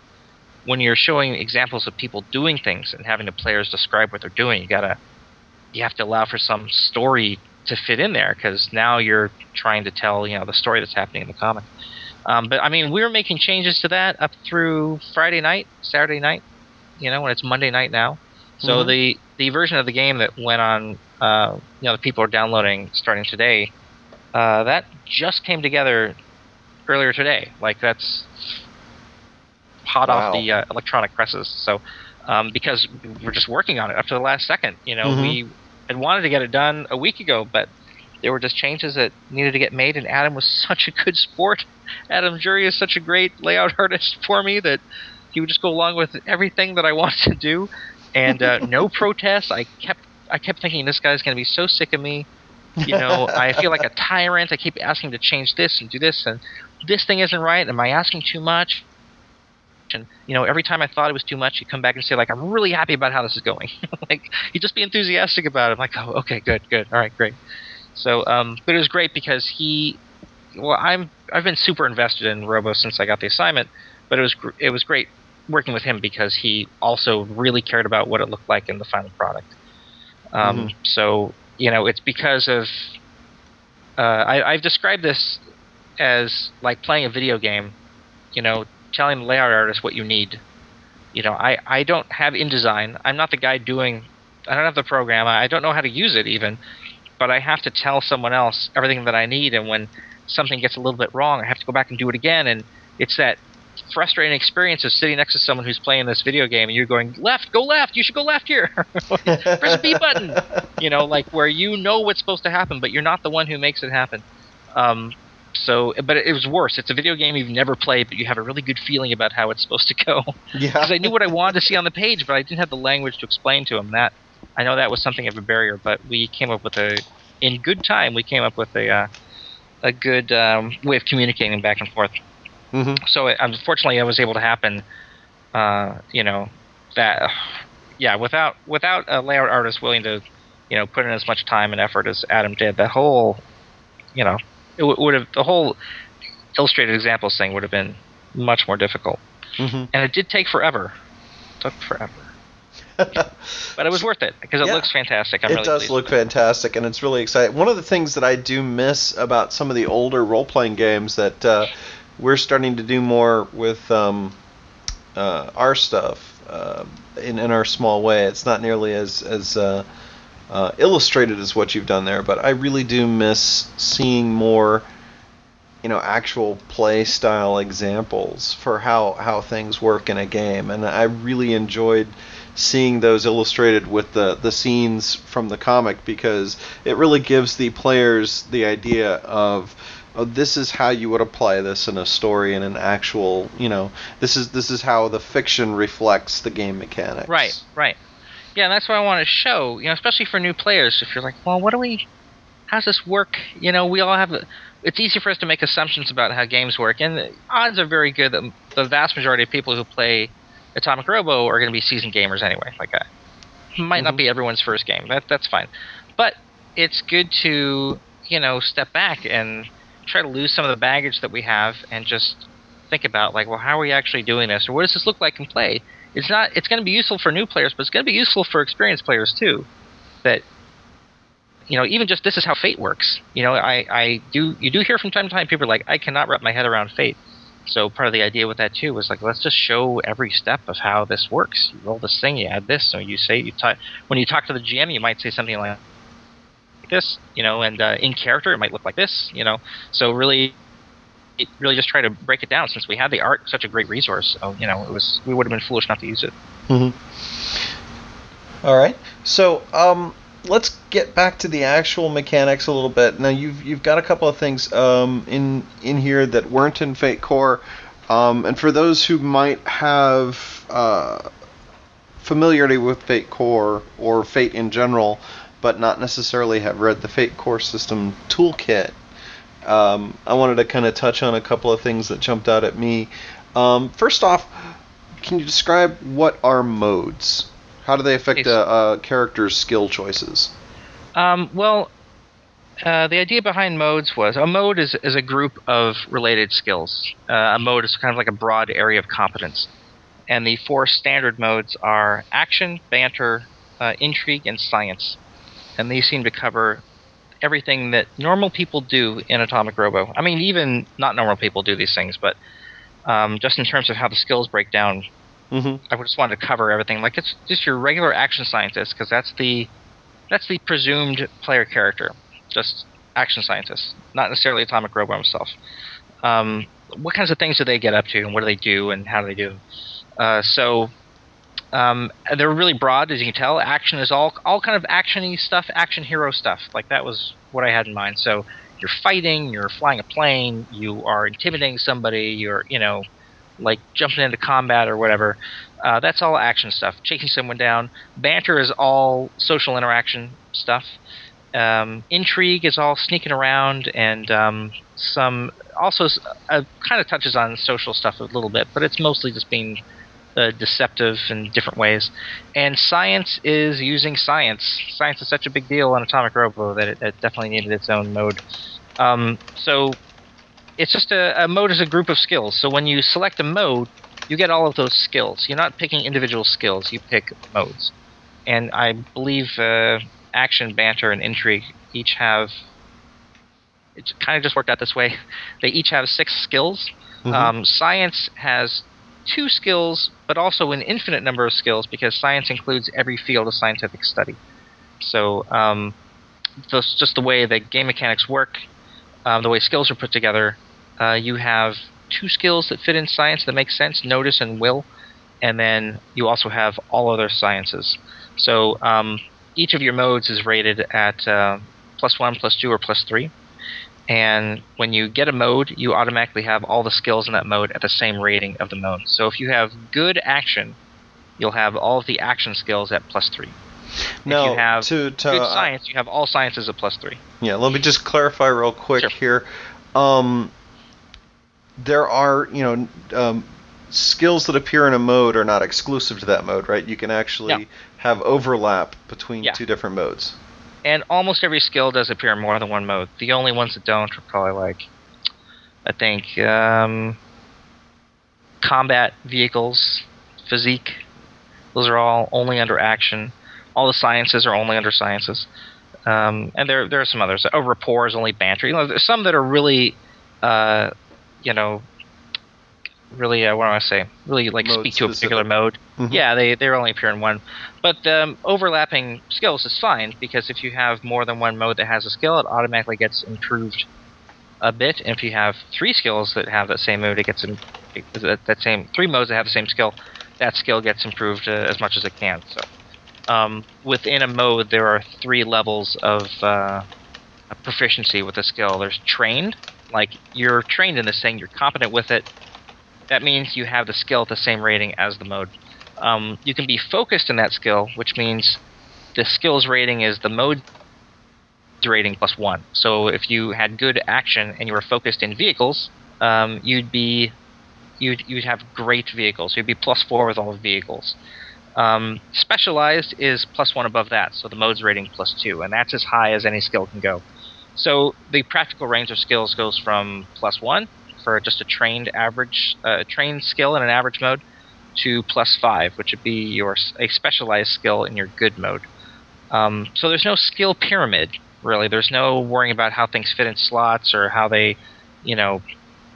Speaker 2: when you're showing examples of people doing things and having the players describe what they're doing, you gotta you have to allow for some story to fit in there because now you're trying to tell you know the story that's happening in the comic. Um, but I mean, we were making changes to that up through Friday night, Saturday night. You know, when it's Monday night now. So mm-hmm. the the version of the game that went on, uh, you know, the people are downloading starting today uh, that just came together earlier today. Like that's hot wow. off the uh, electronic presses. So um, because we're just working on it up to the last second. You know, mm-hmm. we had wanted to get it done a week ago, but there were just changes that needed to get made. And Adam was *laughs* such a good sport. Adam Jury is such a great layout *laughs* artist for me that he would just go along with everything that I *laughs* wanted to do, and uh, no protests. I kept I kept thinking this guy's going to be so sick of me you know, I feel like a tyrant. I keep asking to change this and do this, and this thing isn't right. Am I asking too much? And you know, every time I thought it was too much, he'd come back and say, like, I'm really happy about how this is going. like, he'd just be enthusiastic about it. I'm like, oh, okay, good, good, all right, great. So, um, but it was great because he, well, I'm I've been super invested in Robo since I got the assignment, but it was it was great working with him because he also really cared about what it looked like in the final product. Um, mm-hmm. So you know, it's because of. Uh, I, I've described this as like playing a video game. You know, telling the layout artist what you need. You know, I, I don't have InDesign. I'm not the guy doing. I don't have the program. I don't know how to use it even. But I have to tell someone else everything that I need, and when something gets a little bit wrong, I have to go back and do it again. And it's that frustrating experience of sitting next to someone who's playing this video game and you're going left, go left, you should go left here. *laughs* Press B button. *laughs* You know, like where you know what's supposed to happen, but you're not the one who makes it happen. Um, so, but it was worse. It's a video game you've never played, but you have a really good feeling about how it's supposed to go.
Speaker 1: Yeah. *laughs* Because
Speaker 2: I knew what I wanted to see on the page, but I didn't have the language to explain to him that. I know that was something of a barrier, but we came up with a, in good time, we came up with a, uh, a good um, way of communicating back and forth. Mm-hmm. So it, unfortunately, it was able to happen. Uh, you know that, yeah, without without a layout artist willing to, you know, put in as much time and effort as Adam did, that whole, you know, it w- would have the whole illustrated examples thing would have been much more difficult. Mm-hmm. And it did take forever. It took forever. But it was worth it because it yeah, looks fantastic. I'm
Speaker 1: it
Speaker 2: really
Speaker 1: does look fantastic, and it's really exciting. One of the things that I do miss about some of the older role-playing games that uh, we're starting to do more with um, uh, our stuff uh, in in our small way. It's not nearly as as uh, uh, illustrated as what you've done there, but I really do miss seeing more, you know, actual play style examples for how how things work in a game, and I really enjoyed seeing those illustrated with the the scenes from the comic because it really gives the players the idea of oh, this is how you would apply this in a story in an actual, you know, this is this is how the fiction reflects the game mechanics.
Speaker 2: Right, right. Yeah, and that's what I want to show. You know, especially for new players. If you're like, well, what do we? How's this work? You know, we all have. A, it's easy for us to make assumptions about how games work, and odds are very good that the vast majority of people who play Atomic Robo are going to be seasoned gamers anyway. Like, that might not
Speaker 1: Mhm.
Speaker 2: be everyone's first game. That that's fine, but it's good to you know step back and try to lose some of the baggage that we have and just think about like, well, how are we actually doing this, or what does this look like in play? It's not. It's going to be useful for new players, but it's going to be useful for experienced players too. That you know, even just this is how fate works. You know, I, I do you do hear from time to time people are like, I cannot wrap my head around fate. So part of the idea with that too was like, let's just show every step of how this works. You roll this thing, you add this. So you say you talk when you talk to the GM, you might say something like this, you know, and uh, in character it might look like this, you know. So really, it really just try to break it down since we had the art, such a great resource. So you know, it was we would have been foolish not to use it.
Speaker 1: All right. So, um, let's get back to the actual mechanics a little bit. Now, you've you've got a couple of things um, in in here that weren't in Fate Core, um, and for those who might have uh, familiarity with Fate Core or Fate in general, but not necessarily have read the Fate Core system toolkit, um, I wanted to kind of touch on a couple of things that jumped out at me. Um, first off, can you describe what are modes? How do they affect a, a character's skill choices?
Speaker 2: Um, well, uh, the idea behind modes was a mode is, is a group of related skills. Uh, a mode is kind of like a broad area of competence. And the four standard modes are action, banter, uh, intrigue, and science. And these seem to cover everything that normal people do in Atomic Robo. I mean, even not normal people do these things, but um, just in terms of how the skills break down,
Speaker 1: Mm-hmm.
Speaker 2: I just wanted to cover everything. Like it's just your regular action scientist, because that's the that's the presumed player character, just action scientist, not necessarily Atomic Robo himself. Um, what kinds of things do they get up to, and what do they do, and how do they do? Uh, so um, they're really broad, as you can tell. Action is all all kind of actiony stuff, action hero stuff. Like that was what I had in mind. So you're fighting, you're flying a plane, you are intimidating somebody, you're you know like jumping into combat or whatever. Uh, that's all action stuff. Chasing someone down. Banter is all social interaction stuff. Um, intrigue is all sneaking around and um, some also uh, kind of touches on social stuff a little bit, but it's mostly just being uh, deceptive in different ways. And science is using science. Science is such a big deal on Atomic Robo that it, it definitely needed its own mode. Um, so it's just a, a mode is a group of skills. So when you select a mode, you get all of those skills. You're not picking individual skills. You pick modes. And I believe uh, action, banter, and intrigue each have. It kind of just worked out this way. *laughs* They each have six skills.
Speaker 1: Mhm.
Speaker 2: Um, science has two skills, but also an infinite number of skills because science includes every field of scientific study. So um, that's just the way that game mechanics work, um, the way skills are put together. Uh, you have two skills that fit in science that make sense: notice and will, and then you also have all other sciences. So um, each of your modes is rated at uh, plus one, plus two, or plus three. And when you get a mode, you automatically have all the skills in that mode at the same rating of the mode. So if you have good action, you'll have all of the action skills at plus three.
Speaker 1: No,
Speaker 2: if you have
Speaker 1: to, to
Speaker 2: good
Speaker 1: uh,
Speaker 2: science, you have all sciences at plus three.
Speaker 1: Yeah, let me just clarify real quick
Speaker 2: Sure.
Speaker 1: here. Um, there are, you know, um, skills that appear in a mode are not exclusive to that mode, right? You can actually
Speaker 2: Yeah.
Speaker 1: have overlap between
Speaker 2: Yeah.
Speaker 1: two different modes.
Speaker 2: And almost every skill does appear in more than one mode. The only ones that don't are probably like, I think, um, combat vehicles, physique. Those are all only under action. All the sciences are only under sciences. Um, and there there are some others. Oh, rapport is only banter. You know, there's some that are really, uh, you know, really uh, what do I say? Really like
Speaker 1: Mode
Speaker 2: speak to a particular mode.
Speaker 1: Mhm.
Speaker 2: Yeah, they they only appear in one. But um, overlapping skills is fine because if you have more than one mode that has a skill, it automatically gets improved a bit. And if you have three skills that have that same mode, it gets im- that, that same three modes that have the same skill, that skill gets improved uh, as much as it can. So um, within a mode, there are three levels of uh, proficiency with a skill. There's trained, like you're trained in this thing, you're competent with it. That means you have the skill at the same rating as the mode. Um, you can be focused in that skill, which means the skills rating is the mode rating plus one. So if you had good action and you were focused in vehicles, um, you'd be you'd you'd have great vehicles. You'd be plus four with all the vehicles. Um, specialized is plus one above that, so the mode's rating plus two, and that's as high as any skill can go. So the practical range of skills goes from plus one for just a trained average uh, trained skill in an average mode to plus five, which would be your a specialized skill in your good mode. Um, so there's no skill pyramid really. There's no worrying about how things fit in slots or how they, you know,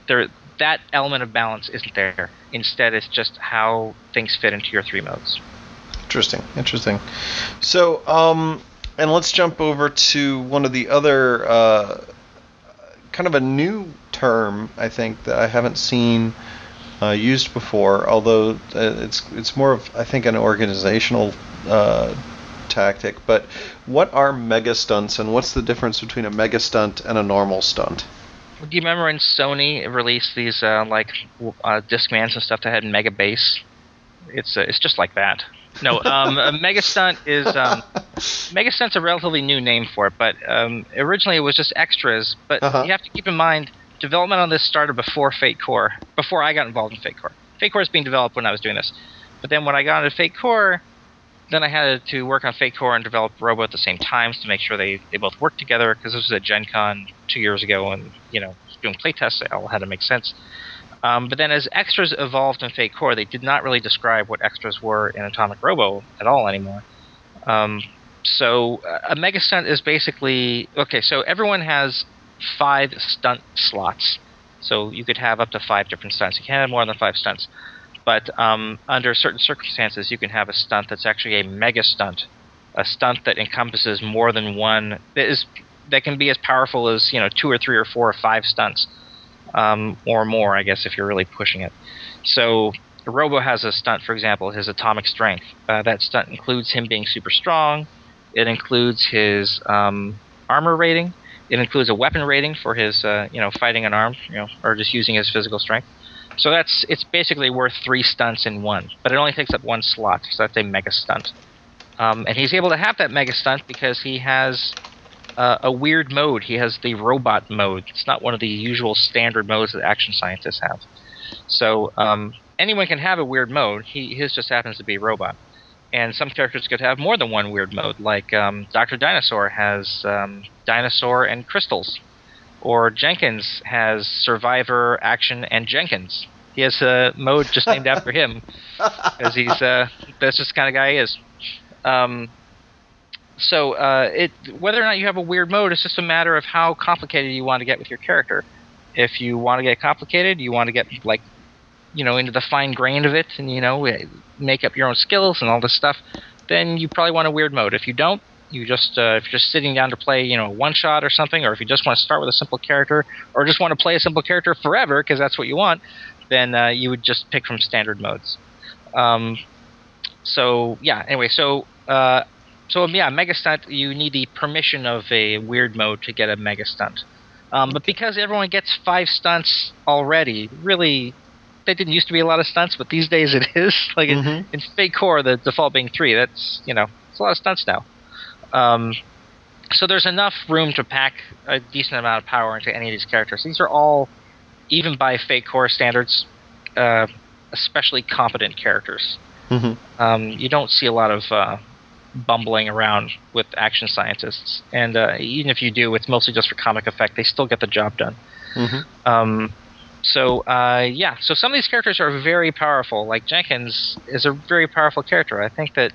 Speaker 2: there that element of balance isn't there. Instead, it's just how things fit into your three modes.
Speaker 1: Interesting, interesting. So, um, and let's jump over to one of the other uh, kind of a new term I think that I haven't seen uh, used before. Although uh, it's it's more of I think an organizational uh, tactic. But what are mega stunts, and what's the difference between a mega stunt and a normal stunt?
Speaker 2: Do you remember when Sony released these uh, like uh, Discmans and stuff that had mega bass? It's uh, it's just like that. No, um, a mega stunt is um, *laughs* mega stunt's a relatively new name for it, but um, originally it was just extras. But uh-huh. you have to keep in mind development on this started before Fate Core, before I got involved in Fate Core. Fate Core is being developed when I was doing this, but then when I got into Fate Core, then I had to work on Fate Core and develop Robo at the same time to make sure they, they both worked together because this was at Gen Con two years ago and, you know, doing playtests, it all had to make sense. Um, but then as extras evolved in Fate Core, they did not really describe what extras were in Atomic Robo at all anymore. Um, so uh, a Mega Stunt is basically okay. So everyone has five stunt slots. So you could have up to five different stunts. You can't have more than five stunts. But um, under certain circumstances, you can have a stunt that's actually a mega stunt, a stunt that encompasses more than one. That is that can be as powerful as you know two or three or four or five stunts, um, or more, I guess, if you're really pushing it. So Robo has a stunt, for example, his atomic strength. Uh, that stunt includes him being super strong. It includes his um, armor rating. It includes a weapon rating for his, uh, you know, fighting unarmed, you know, or just using his physical strength. So that's it's basically worth three stunts in one, but it only takes up one slot, so that's a mega stunt. Um, and he's able to have that mega stunt because he has uh, a weird mode. He has the robot mode. It's not one of the usual standard modes that action scientists have. So um, anyone can have a weird mode. He his just happens to be robot. And some characters could have more than one weird mode, like um, Doctor Dinosaur has um, dinosaur and crystals or Jenkins has Survivor, Action, and Jenkins. He has a mode just named *laughs* after him, because he's uh, that's just the kind of guy he is. Um, so uh, it whether or not you have a weird mode, it's just a matter of how complicated you want to get with your character. If you want to get complicated, you want to get like you know into the fine grain of it, and you know make up your own skills and all this stuff, then you probably want a weird mode. If you don't, you just uh, if you're just sitting down to play you know one shot or something or if you just want to start with a simple character or just want to play a simple character forever because that's what you want then uh, you would just pick from standard modes um, so yeah anyway so uh, so yeah mega stunt you need the permission of a weird mode to get a mega stunt um, but because everyone gets five stunts already really there didn't used to be a lot of stunts but these days it is *laughs* like mm-hmm. in, in fate core the default being three that's you know it's a lot of stunts now um, so there's enough room to pack a decent amount of power into any of these characters. These are all, even by Fate Core standards, uh, especially competent characters. Mm-hmm. Um, you don't see a lot of uh, bumbling around with action scientists, and uh, even if you do, it's mostly just for comic effect. They still get the job done. Mm-hmm. Um, so uh, yeah, so some of these characters are very powerful. Like Jenkins is a very powerful character. I think that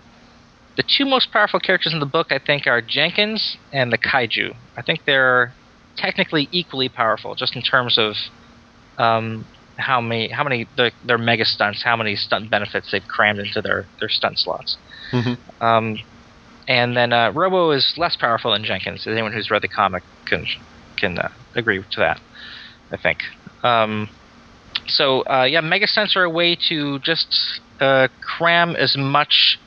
Speaker 2: the two most powerful characters in the book, I think, are Jenkins and the Kaiju. I think they're technically equally powerful, just in terms of um, how many how many their, their mega stunts, how many stunt benefits they've crammed into their their stunt slots. Mm-hmm. Um, and then uh, Robo is less powerful than Jenkins. Anyone who's read the comic can can uh, agree to that. I think. Um, so uh, yeah, mega stunts are a way to just uh, cram as much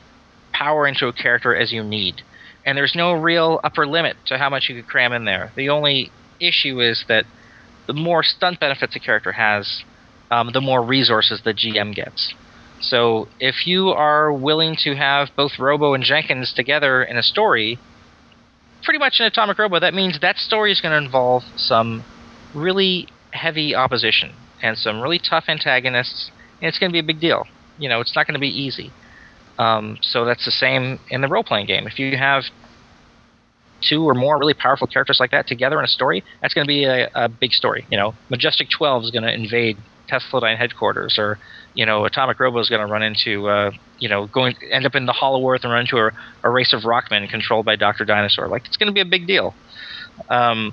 Speaker 2: power into a character as you need. And there's no real upper limit to how much you could cram in there. The only issue is that the more stunt benefits a character has, um, the more resources the GM gets. So if you are willing to have both Robo and Jenkins together in a story, pretty much in Atomic Robo, that means that story is going to involve some really heavy opposition and some really tough antagonists, and it's going to be a big deal. You know, it's not going to be easy. Um, so that's the same in the role playing game. If you have two or more really powerful characters like that together in a story, that's going to be a, a big story. You know, Majestic 12 is going to invade Tesladyne headquarters, or you know, Atomic Robo is going to run into, uh, you know, going end up in the Hollow Earth and run into a, a race of rockmen controlled by Doctor Dinosaur. Like it's going to be a big deal. Um,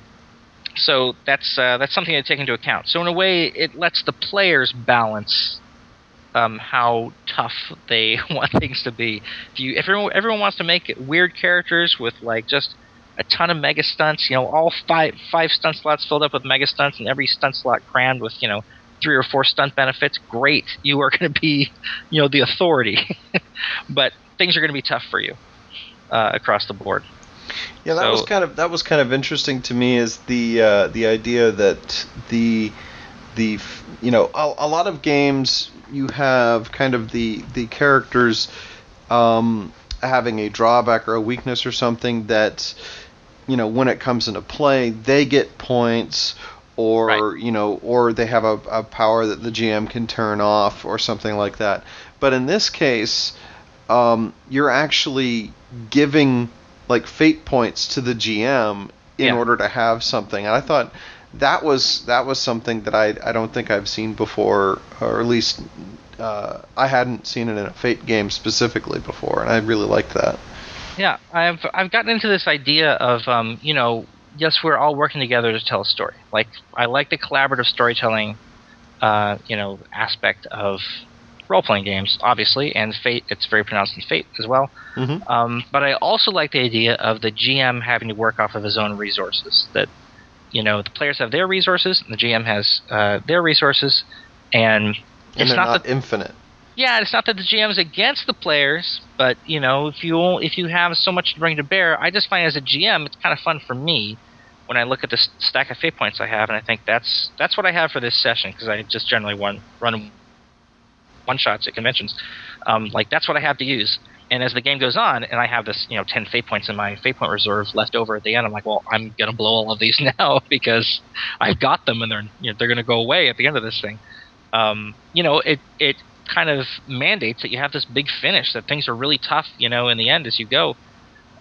Speaker 2: so that's uh, that's something to take into account. So in a way, it lets the players balance um, how tough they *laughs* want things to be. If you if everyone, everyone wants to make weird characters with like just a ton of mega stunts, you know, all five five stunt slots filled up with mega stunts and every stunt slot crammed with you know three or four stunt benefits, great. You are going to be, you know, the authority. *laughs* but things are going to be tough for you uh, across the board.
Speaker 1: Yeah, that so, was kind of that was kind of interesting to me is the uh, the idea that the the you know a, a, lot of games you have kind of the the characters um, having a drawback or a weakness or something that you know when it comes into play they get points or right. you know or they have a, a power that the GM can turn off or something like that. But in this case, um, you're actually giving like fate points to the GM in yeah. order to have something. And I thought that was that was something that I I don't think I've seen before, or at least uh, I hadn't seen it in a Fate game specifically before, and I really liked that.
Speaker 2: Yeah, I've I've gotten into this idea of um, you know yes we're all working together to tell a story. Like I like the collaborative storytelling, uh, you know aspect of role playing games, obviously, and Fate. It's very pronounced in Fate as well. Mm-hmm. Um, but I also like the idea of the GM having to work off of his own resources. That you know the players have their resources, and the GM has uh, their resources, and,
Speaker 1: and it's not, not the, infinite.
Speaker 2: Yeah, it's not that the GM is against the players, but you know if you if you have so much to bring to bear, I just find as a GM it's kind of fun for me when I look at the stack of fate points I have, and I think that's that's what I have for this session because I just generally run run one shots at conventions. Um, like that's what I have to use. And as the game goes on, and I have this, you know, ten fate points in my fate point reserve left over at the end, I'm like, well, I'm gonna blow all of these *laughs* now because I've got them, and they're you know, they're gonna go away at the end of this thing. Um, you know, it it kind of mandates that you have this big finish that things are really tough, you know, in the end as you go.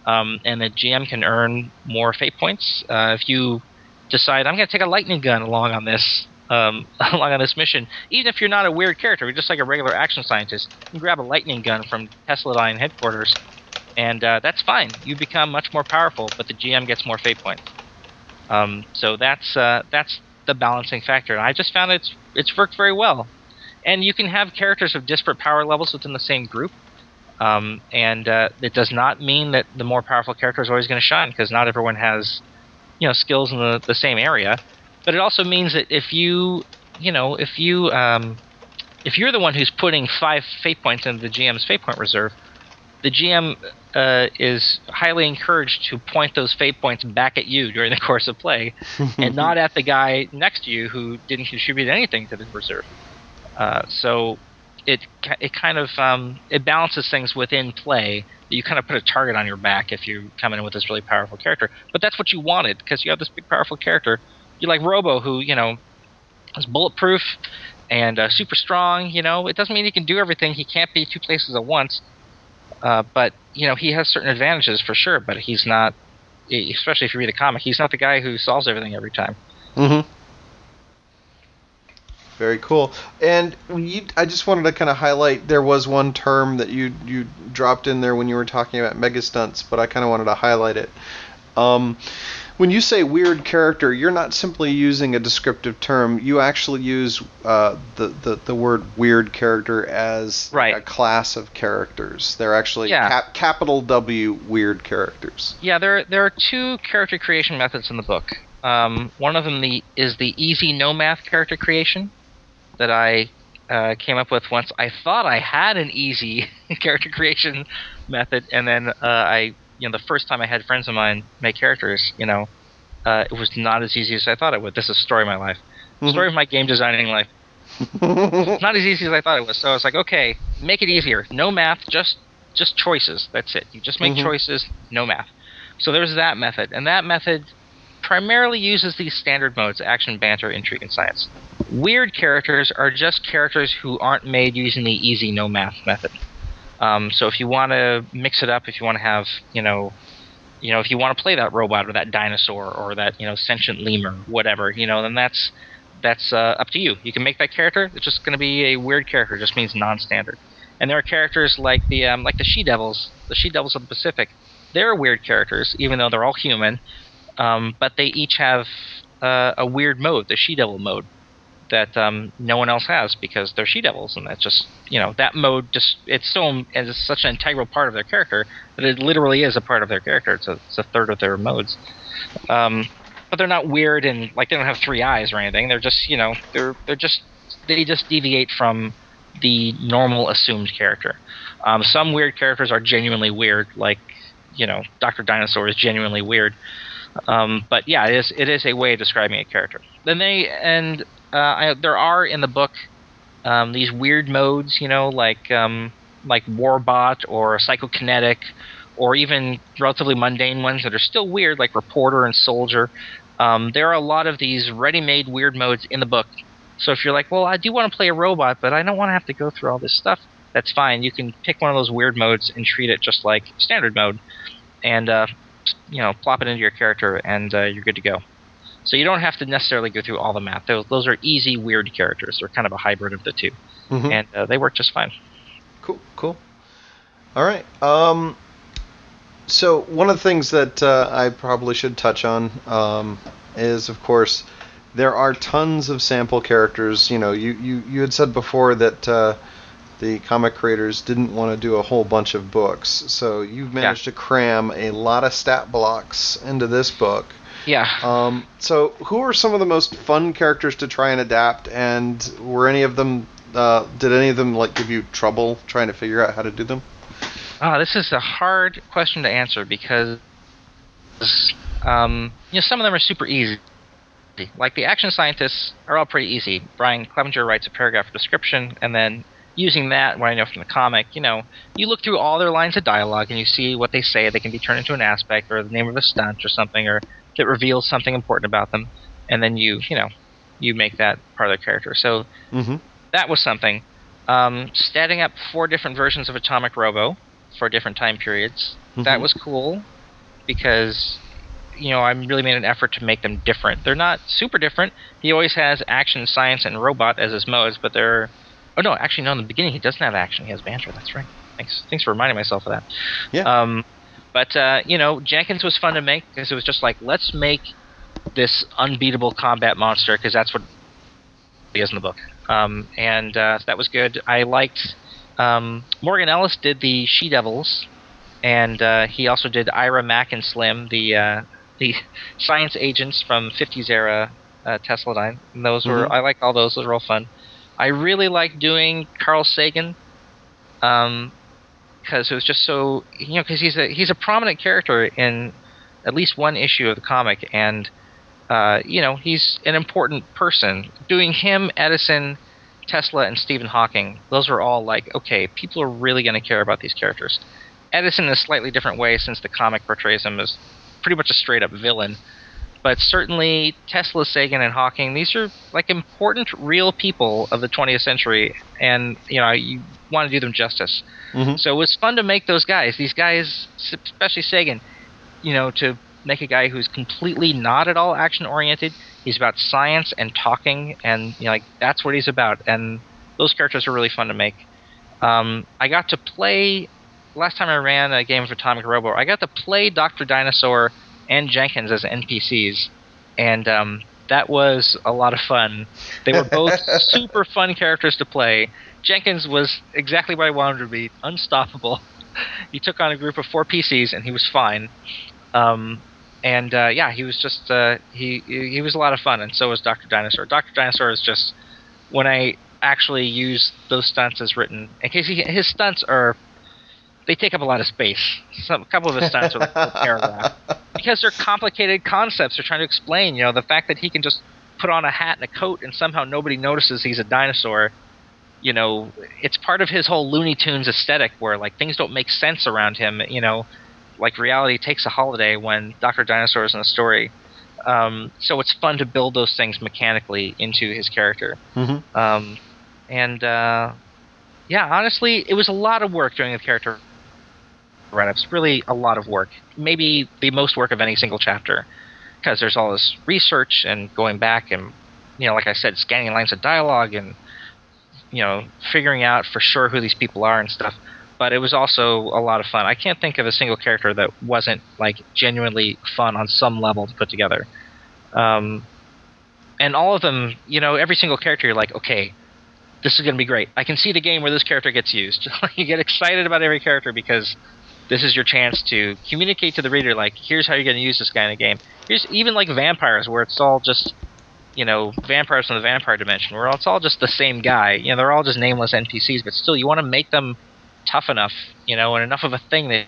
Speaker 2: Um, and the GM can earn more fate points uh, if you decide I'm going to take a lightning gun along on this um, *laughs* along on this mission, even if you're not a weird character, you're just like a regular action scientist, you can grab a lightning gun from Tesladyne headquarters, and uh, that's fine. You become much more powerful, but the GM gets more fate points. Um, so that's uh, that's the balancing factor, and I just found it's it's worked very well. And you can have characters of disparate power levels within the same group, um, and uh, it does not mean that the more powerful character is always going to shine because not everyone has you know skills in the, the same area but it also means that if you, you know, if you, um, if you're the one who's putting five fate points into the GM's fate point reserve, the GM uh, is highly encouraged to point those fate points back at you during the *laughs* course of play, *laughs* and not at the guy next to you who didn't contribute anything to the reserve. Uh, so it it kind of um, it balances things within play. You kind of put a target on your back if you come in with this really powerful character, but that's what you wanted because you have this big powerful character you like Robo, who you know is bulletproof and uh, super strong. You know, it doesn't mean he can do everything. He can't be two places at once. Uh, but you know, he has certain advantages for sure. But he's not, especially if you read the comic, he's not the guy who solves everything every time.
Speaker 1: Mm-hmm. Very cool. And you, I just wanted to kind of highlight there was one term that you you dropped in there when you were talking about mega stunts, but I kind of wanted to highlight it. Um, when you say weird character, you're not simply using a descriptive term. You actually use uh, the, the the word weird character as
Speaker 2: right.
Speaker 1: a class of characters. They're actually yeah. cap- capital W weird characters.
Speaker 2: Yeah, there there are two character creation methods in the book. Um, one of them the, is the easy no math character creation that I uh, came up with once. I thought I had an easy *laughs* character creation method, and then uh, I you know the first time I had friends of mine make characters, you know, uh, it was not as easy as I thought it would. This is a story of my life, mm-hmm. story of my game designing life. *laughs* not as easy as I thought it was. So I was like, okay, make it easier. No math, just just choices. That's it. You just make
Speaker 1: Mhm.
Speaker 2: choices, no math. So there's that method, and that method primarily uses these standard modes: action, banter, intrigue, and science. Weird characters are just characters who aren't made using the easy no math method. Um, so if you want to mix it up, if you want to have, you know, you know, if you want to play that robot or that dinosaur or that you know sentient lemur, whatever, you know, then that's that's uh, up to you. You can make that character. It's just going to be a weird character. It just means non-standard. And there are characters like the um, like the she devils, the she devils of the Pacific. They're weird characters, even though they're all human. Um, but they each have uh, a weird mode, the she devil mode, that um, no one else has because they're she devils, and that's just you know that mode just it's so it's such an integral part of their character that it literally is a part of their character. It's a, it's a third of their modes. Um, but they're not weird and like they don't have three eyes or anything. They're just you know they're they're just they just deviate from the normal assumed character. Um, some weird characters are genuinely weird, like you know Doctor Dinosaur is genuinely weird. Um, but yeah, it is it is a way of describing a character. Then they and uh, I, there are in the book um, these weird modes, you know, like um, like Warbot or Psychokinetic, or even relatively mundane ones that are still weird, like Reporter and Soldier. Um, there are a lot of these ready-made weird modes in the book. So if you're like, well, I do want to play a robot, but I don't want to have to go through all this stuff, that's fine. You can pick one of those weird modes and treat it just like standard mode, and uh, you know, plop it into your character, and uh, you're good to go. So you don't have to necessarily go through all the math. Those, those are easy, weird characters. They're kind of a hybrid of the 2
Speaker 1: Mhm.
Speaker 2: and uh, they work just fine.
Speaker 1: Cool, cool. All right. Um, so one of the things that uh, I probably should touch on um, is, of course, there are tons of sample characters. You know, you you, you had said before that uh, the comic creators didn't want to do a whole bunch of books, so you've managed to cram a lot of stat blocks into this book.
Speaker 2: Yeah.
Speaker 1: Um, so, who are some of the most fun characters to try and adapt? And were any of them? Uh, did any of them like give you trouble trying to figure out how to do them?
Speaker 2: Ah, this is a hard question to answer because, um, you know, some of them are super easy. Like the action scientists are all pretty easy. Brian Clevenger writes a paragraph of description, and then using that, what I know from the comic, you know, you look through all their lines of dialogue and you see what they say. They can be turned into an aspect or the name of a stunt or something, or that reveals something important about them, and then you, you know, you make that part of their character. So
Speaker 1: Mm-hmm.
Speaker 2: that was something. Um, setting up four different versions of Atomic Robo for different time periods. That
Speaker 1: Mhm.
Speaker 2: was cool because you know I really made an effort to make them different. They're not super different. He always has action, science, and robot as his modes, but they're oh no, actually no. In the beginning, he doesn't have action. He has banter. That's right. Thanks. Thanks for reminding myself of that.
Speaker 1: Yeah.
Speaker 2: Um, but uh, you know, Jenkins was fun to make because it was just like let's make this unbeatable combat monster because that's what he is in the book. Um, and uh, that was good. I liked um, Morgan Ellis did the She Devils, and uh, he also did Ira Mack and Slim, the uh, the *laughs* science agents from 50s era uh, Tesladyne. And those were
Speaker 1: Mhm.
Speaker 2: I liked all those. Those were all fun. I really liked doing Carl Sagan, um, because it was just so you know because he's a he's a prominent character in at least one issue of the comic and uh, you know he's an important person. Doing him edison tesla and stephen hawking those are all like okay people are really going to care about these characters. Edison in a slightly different way since the comic portrays him as pretty much a straight up villain. But certainly tesla sagan and hawking these are like important real people of the 20th century. And you know you want to do them justice
Speaker 1: Mm-hmm.
Speaker 2: so it was fun to make those guys. These guys, especially Sagan, you know, to make a guy who's completely not at all action oriented. He's about science and talking, and you know, like that's what he's about. And those characters are really fun to make. Um, I got to play last time I ran a game of Atomic Robo. I got to play Doctor Dinosaur and Jenkins as NPCs, and um, that was a lot of fun. They were both *laughs* super fun characters to play. Jenkins was exactly what I wanted to be, unstoppable. *laughs* He took on a group of four PCs and he was fine. Um, and uh, yeah, he was just uh, he he was a lot of fun, and so was Doctor Dinosaur. Doctor Dinosaur is just when I actually use those stunts as written. In case he, his stunts are they take up a lot of space. Some a couple of his stunts are like a paragraph *laughs* because they're complicated concepts they're trying to explain. You know, the fact that he can just put on a hat and a coat and somehow nobody notices he's a dinosaur. You know, it's part of his whole Looney Tunes aesthetic where like things don't make sense around him. You know, like reality takes a holiday when Doctor Dinosaur is in a story. Um, so it's fun to build those things mechanically into his character.
Speaker 1: Mm-hmm.
Speaker 2: Um, and uh, yeah, honestly, it was a lot of work doing the character write-ups. Really, a lot of work. Maybe the most work of any single chapter, because there's all this research and going back and, you know, like I said, scanning lines of dialogue and, you know, figuring out for sure who these people are and stuff. But it was also a lot of fun. I can't think of a single character that wasn't like genuinely fun on some level to put together. Um, and all of them, you know, every single character, you're like, okay, this is going to be great. I can see the game where this character gets used. *laughs* you get excited about every character because this is your chance to communicate to the reader, like, here's how you're going to use this guy in a game. Here's even like vampires, where it's all just, you know, vampires from the vampire dimension, where it's all just the same guy. You know, they're all just nameless NPCs, but still, you want to make them tough enough, you know, and enough of a thing that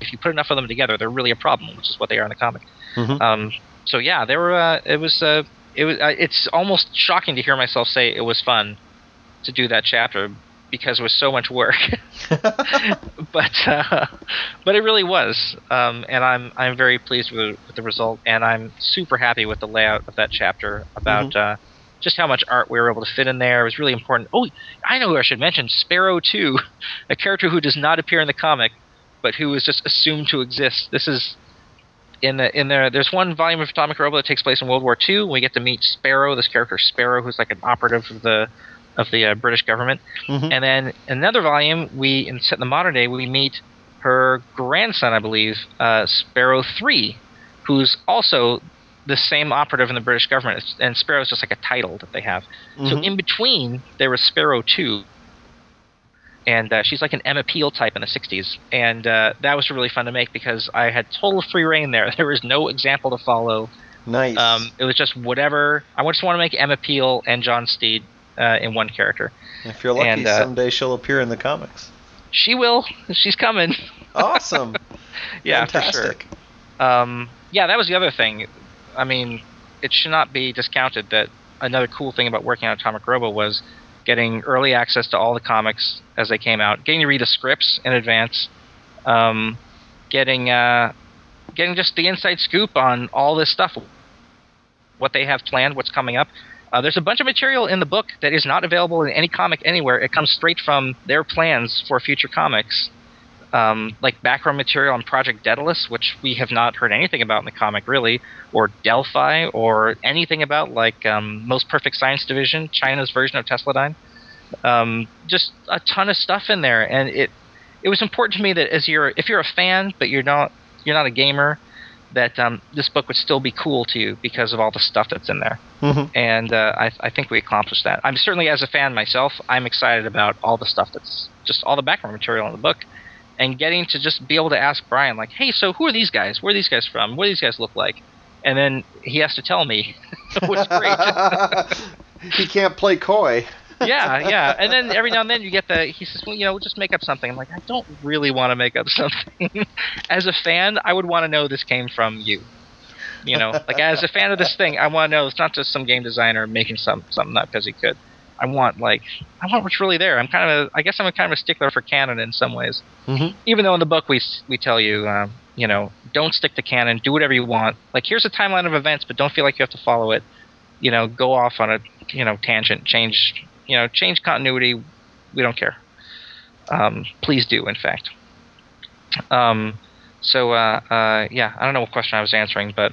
Speaker 2: if you put enough of them together, they're really a problem, which is what they are in the comic.
Speaker 1: Mhm.
Speaker 2: Um, so yeah, there were. Uh, it was. Uh, it was. Uh, it's almost shocking to hear myself say it was fun to do that chapter because it was so much work. *laughs* *laughs* but uh, but it really was, um, and I'm I'm very pleased with, with the result, and I'm super happy with the layout of that chapter about. Uh, just how much art we were able to fit in there it was really important. Oh, I know who I should mention Sparrow too, *laughs* a character who does not appear in the comic, but who is just assumed to exist. This is in the in there. There's one volume of Atomic Robo that takes place in World War II. We get to meet Sparrow, this character Sparrow, who's like an operative of the of the uh, British government.
Speaker 1: Mhm.
Speaker 2: And then another volume, we in set in the modern day, we meet her grandson, I believe, uh, Sparrow Three, who's also the same operative in the British government. It's- And Sparrow is just like a title that they have. So
Speaker 1: Mhm.
Speaker 2: in between, there was Sparrow Two, and uh, she's like an Emma Peel type in the '60s, and uh, that was really fun to make because I had total free reign there. *laughs* There was no example to follow.
Speaker 1: nice.
Speaker 2: Um, it was just whatever. I just want to make Emma Peel and John Steed uh, in one character.
Speaker 1: if you're lucky,
Speaker 2: and, uh,
Speaker 1: someday she'll appear in the comics.
Speaker 2: She will. She's coming.
Speaker 1: Awesome. *laughs*
Speaker 2: yeah,
Speaker 1: Fantastic.
Speaker 2: for sure. Um, yeah, that was the other thing. I mean, it should not be discounted that another cool thing about working on Atomic Robo was getting early access to all the comics as they came out, getting to read the scripts in advance, um, getting uh, getting just the inside scoop on all this stuff, what they have planned, what's coming up. Uh, there's a bunch of material in the book that is not available in any comic anywhere. It comes straight from their plans for future comics um, like background material on Project Daedalus, which we have not heard anything about in the comic really, or Delphi, or anything about like um, Most Perfect Science Division, China's version of Tesladyne. Um, just a ton of stuff in there, and it it was important to me that as you're if you're a fan but you're not you're not a gamer, that um, this book would still be cool to you because of all the stuff that's in there
Speaker 1: Mhm.
Speaker 2: and uh, I, I think we accomplished that. I'm certainly, as a fan myself, I'm excited about all the stuff that's just all the background material in the book, and getting to just be able to ask Brian, like, "Hey, so who are these guys? Where are these guys from? What do these guys look like?" And then he has to tell me, *laughs* which is great. *laughs*
Speaker 1: he can't play coy.
Speaker 2: Yeah, yeah. And then every now and then you get the he says, well, you know, just make up something. I'm like, I don't really want to make up something. *laughs* as a fan, I would want to know this came from you. You know, like as a fan of this thing, I want to know it's not just some game designer making some something up because he could. I want like I want what's really there. I'm kind of a, I guess I'm a kind of a stickler for canon in some ways.
Speaker 1: Mhm.
Speaker 2: Even though in the book we we tell you, um, you know, don't stick to canon, do whatever you want. Like here's a timeline of events, but don't feel like you have to follow it. You know, go off on a you know tangent, change you know change continuity. We don't care. Um, please do, in fact. Um, so uh, uh, yeah, I don't know what question I was answering, but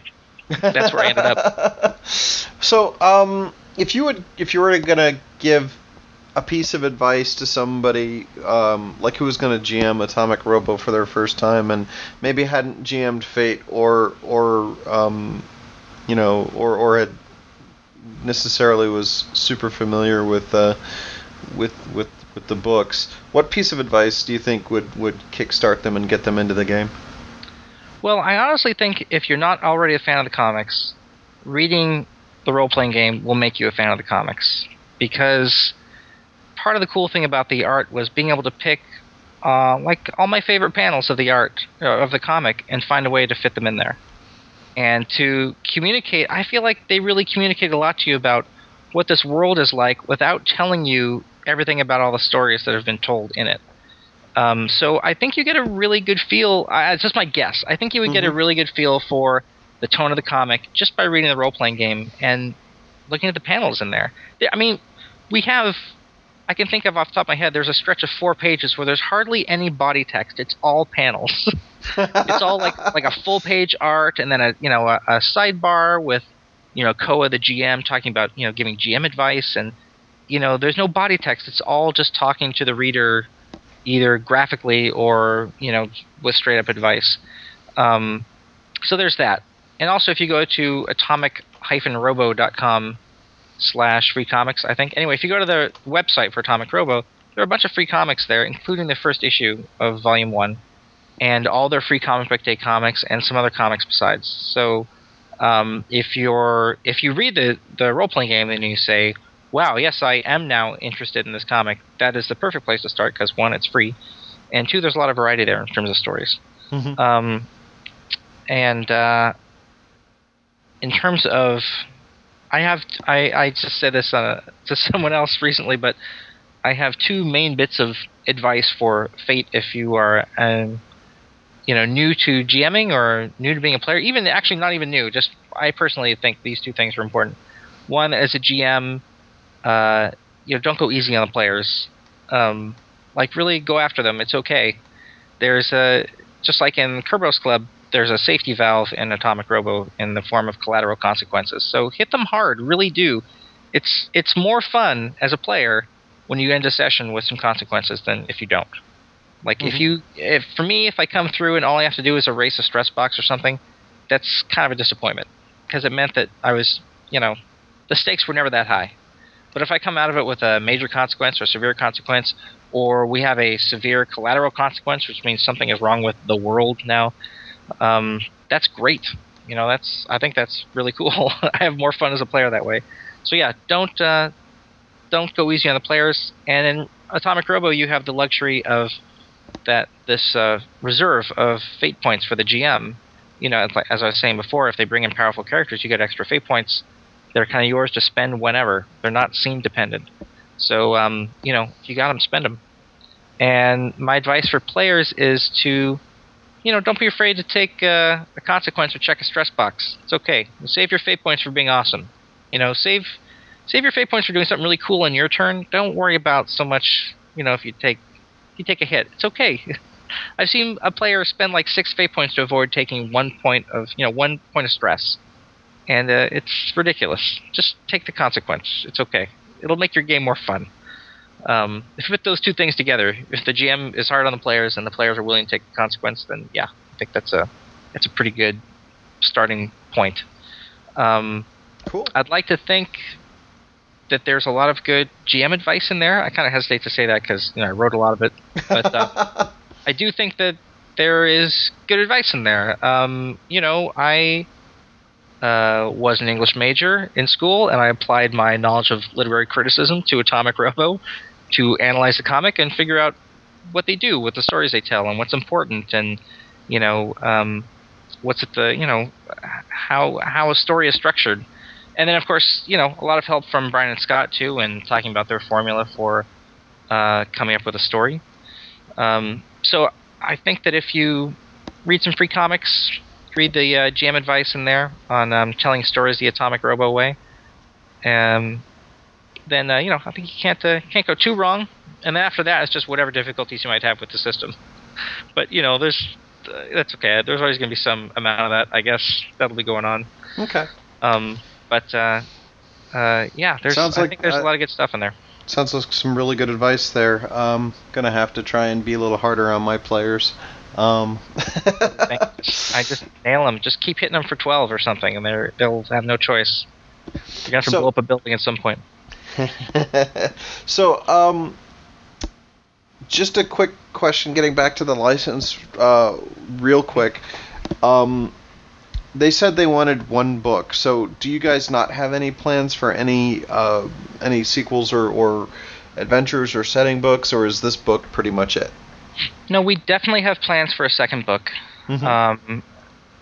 Speaker 2: That's where I ended
Speaker 1: up. *laughs* so, um, if you would, if you were gonna give a piece of advice to somebody, um, like who was gonna GM Atomic Robo for their first time and maybe hadn't GM'd Fate or or um, you know, or or had necessarily was super familiar with uh, with with with the books, what piece of advice do you think would would kickstart them and get them into the game?
Speaker 2: Well, I honestly think if you're not already a fan of the comics, reading the role playing game will make you a fan of the comics. Because part of the cool thing about the art was being able to pick, uh, like, all my favorite panels of the art, uh, of the comic, and find a way to fit them in there. And to communicate. I feel like they really communicate a lot to you about what this world is like without telling you everything about all the stories that have been told in it. Um, so I think you get a really good feel. Uh, it's just my guess. I think you would mm-hmm. get a mm-hmm. really good feel for the tone of the comic just by reading the role playing game and looking at the panels in there. I mean, we have. I can think of off the top of my head. There's a stretch of four pages where there's hardly any body text. It's all panels. *laughs* it's all like *laughs* like a full page art and then a you know a, a sidebar with you know Koa the GM talking about you know giving GM advice and you know there's no body text. It's all just talking to the reader either graphically or you know with straight up advice. Um, so there's that. And also, if you go to atomic-robo.com slash free comics, I think. Anyway, if you go to the website for Atomic Robo, there are a bunch of free comics there, including the first issue of Volume 1, and all their free Comic Book Day comics and some other comics besides. So um, if you're if you read the, the role playing game and you say, wow, yes, I am now interested in this comic, that is the perfect place to start because one, it's free, and two, there's a lot of variety there in terms of stories. Mm-hmm. Um, and uh, in terms of, I have I, I just said this uh, *laughs* to someone else recently, but I have two main bits of advice for Fate if you are. Um, you know, new to GMing or new to being a player, even actually not even new. Just I personally think these two things are important. One, as a GM, uh, you know, don't go easy on the players. Um, like really go after them. It's okay. There's a just like in Kerberos Club, there's a safety valve in Atomic Robo in the form of collateral consequences. So hit them hard, really do. It's it's more fun as a player when you end a session with some consequences than if you don't. Like mm-hmm. if you if for me if I come through and all I have to do is erase a stress box or something, that's kind of a disappointment because it meant that I was, you know, the stakes were never that high. But if I come out of it with a major consequence or severe consequence, or we have a severe collateral consequence, which means something is wrong with the world now, um, that's great. You know, that's I think that's really cool. *laughs* I have more fun as a player that way. So yeah, don't uh, don't go easy on the players. And in Atomic Robo, you have the luxury of that this uh, reserve of fate points for the GM. You know, as I was saying before, if they bring in powerful characters, you get extra fate points they're kind of yours to spend whenever. They're not scene dependent. So, um, you know, if you got them, spend them. And my advice for players is to, you know, don't be afraid to take uh, a consequence or check a stress box. It's okay. Save your fate points for being awesome. You know, save save your fate points for doing something really cool in your turn. Don't worry about so much. You know, if you take if you take a hit, it's okay. *laughs* I've seen a player spend like six fate points to avoid taking one point of you know one point of stress and uh, it's ridiculous. Just take the consequence. It's okay. It'll make your game more fun. Um, if you put those two things together, if the GM is hard on the players and the players are willing to take the consequence, then yeah, I think that's a that's a pretty good starting point. Um,
Speaker 1: cool.
Speaker 2: I'd like to think that there's a lot of good GM advice in there. I kind of hesitate to say that because you know I wrote a lot of it, but uh, *laughs* I do think that there is good advice in there. Um, you know, I uh, was an English major in school, and I applied my knowledge of literary criticism to Atomic Robo to analyze the comic and figure out what they do, what the stories they tell, and what's important, and you know, um, what's at the you know, how how a story is structured, and then of course you know a lot of help from Brian and Scott too, and talking about their formula for uh, coming up with a story. Um, so I think that if you read some free comics, read the uh, GM advice in there on um, telling stories the Atomic Robo way. Um, then uh, you know I think you can't uh, can't go too wrong. And then after that, it's just whatever difficulties you might have with the system. But you know, there's uh, that's okay. There's always going to be some amount of that. I guess that'll be going on.
Speaker 1: Okay.
Speaker 2: Um, but uh, uh, yeah, there's Sounds I like, think there's a uh, lot of good stuff in there.
Speaker 1: Sounds like some really good advice there. Um, gonna have to try and be a little harder on my players. Um.
Speaker 2: I just nail them. Just keep hitting them for 12 or something, and they're, they'll have no choice. You're going to have to so, blow up a building at some point. *laughs*
Speaker 1: so, um, just a quick question getting back to the license uh, real quick. Um, they said they wanted one book. So, do you guys not have any plans for any uh, any sequels or, or adventures or setting books, or is this book pretty much it?
Speaker 2: No, we definitely have plans for a second book. Mm-hmm. Um,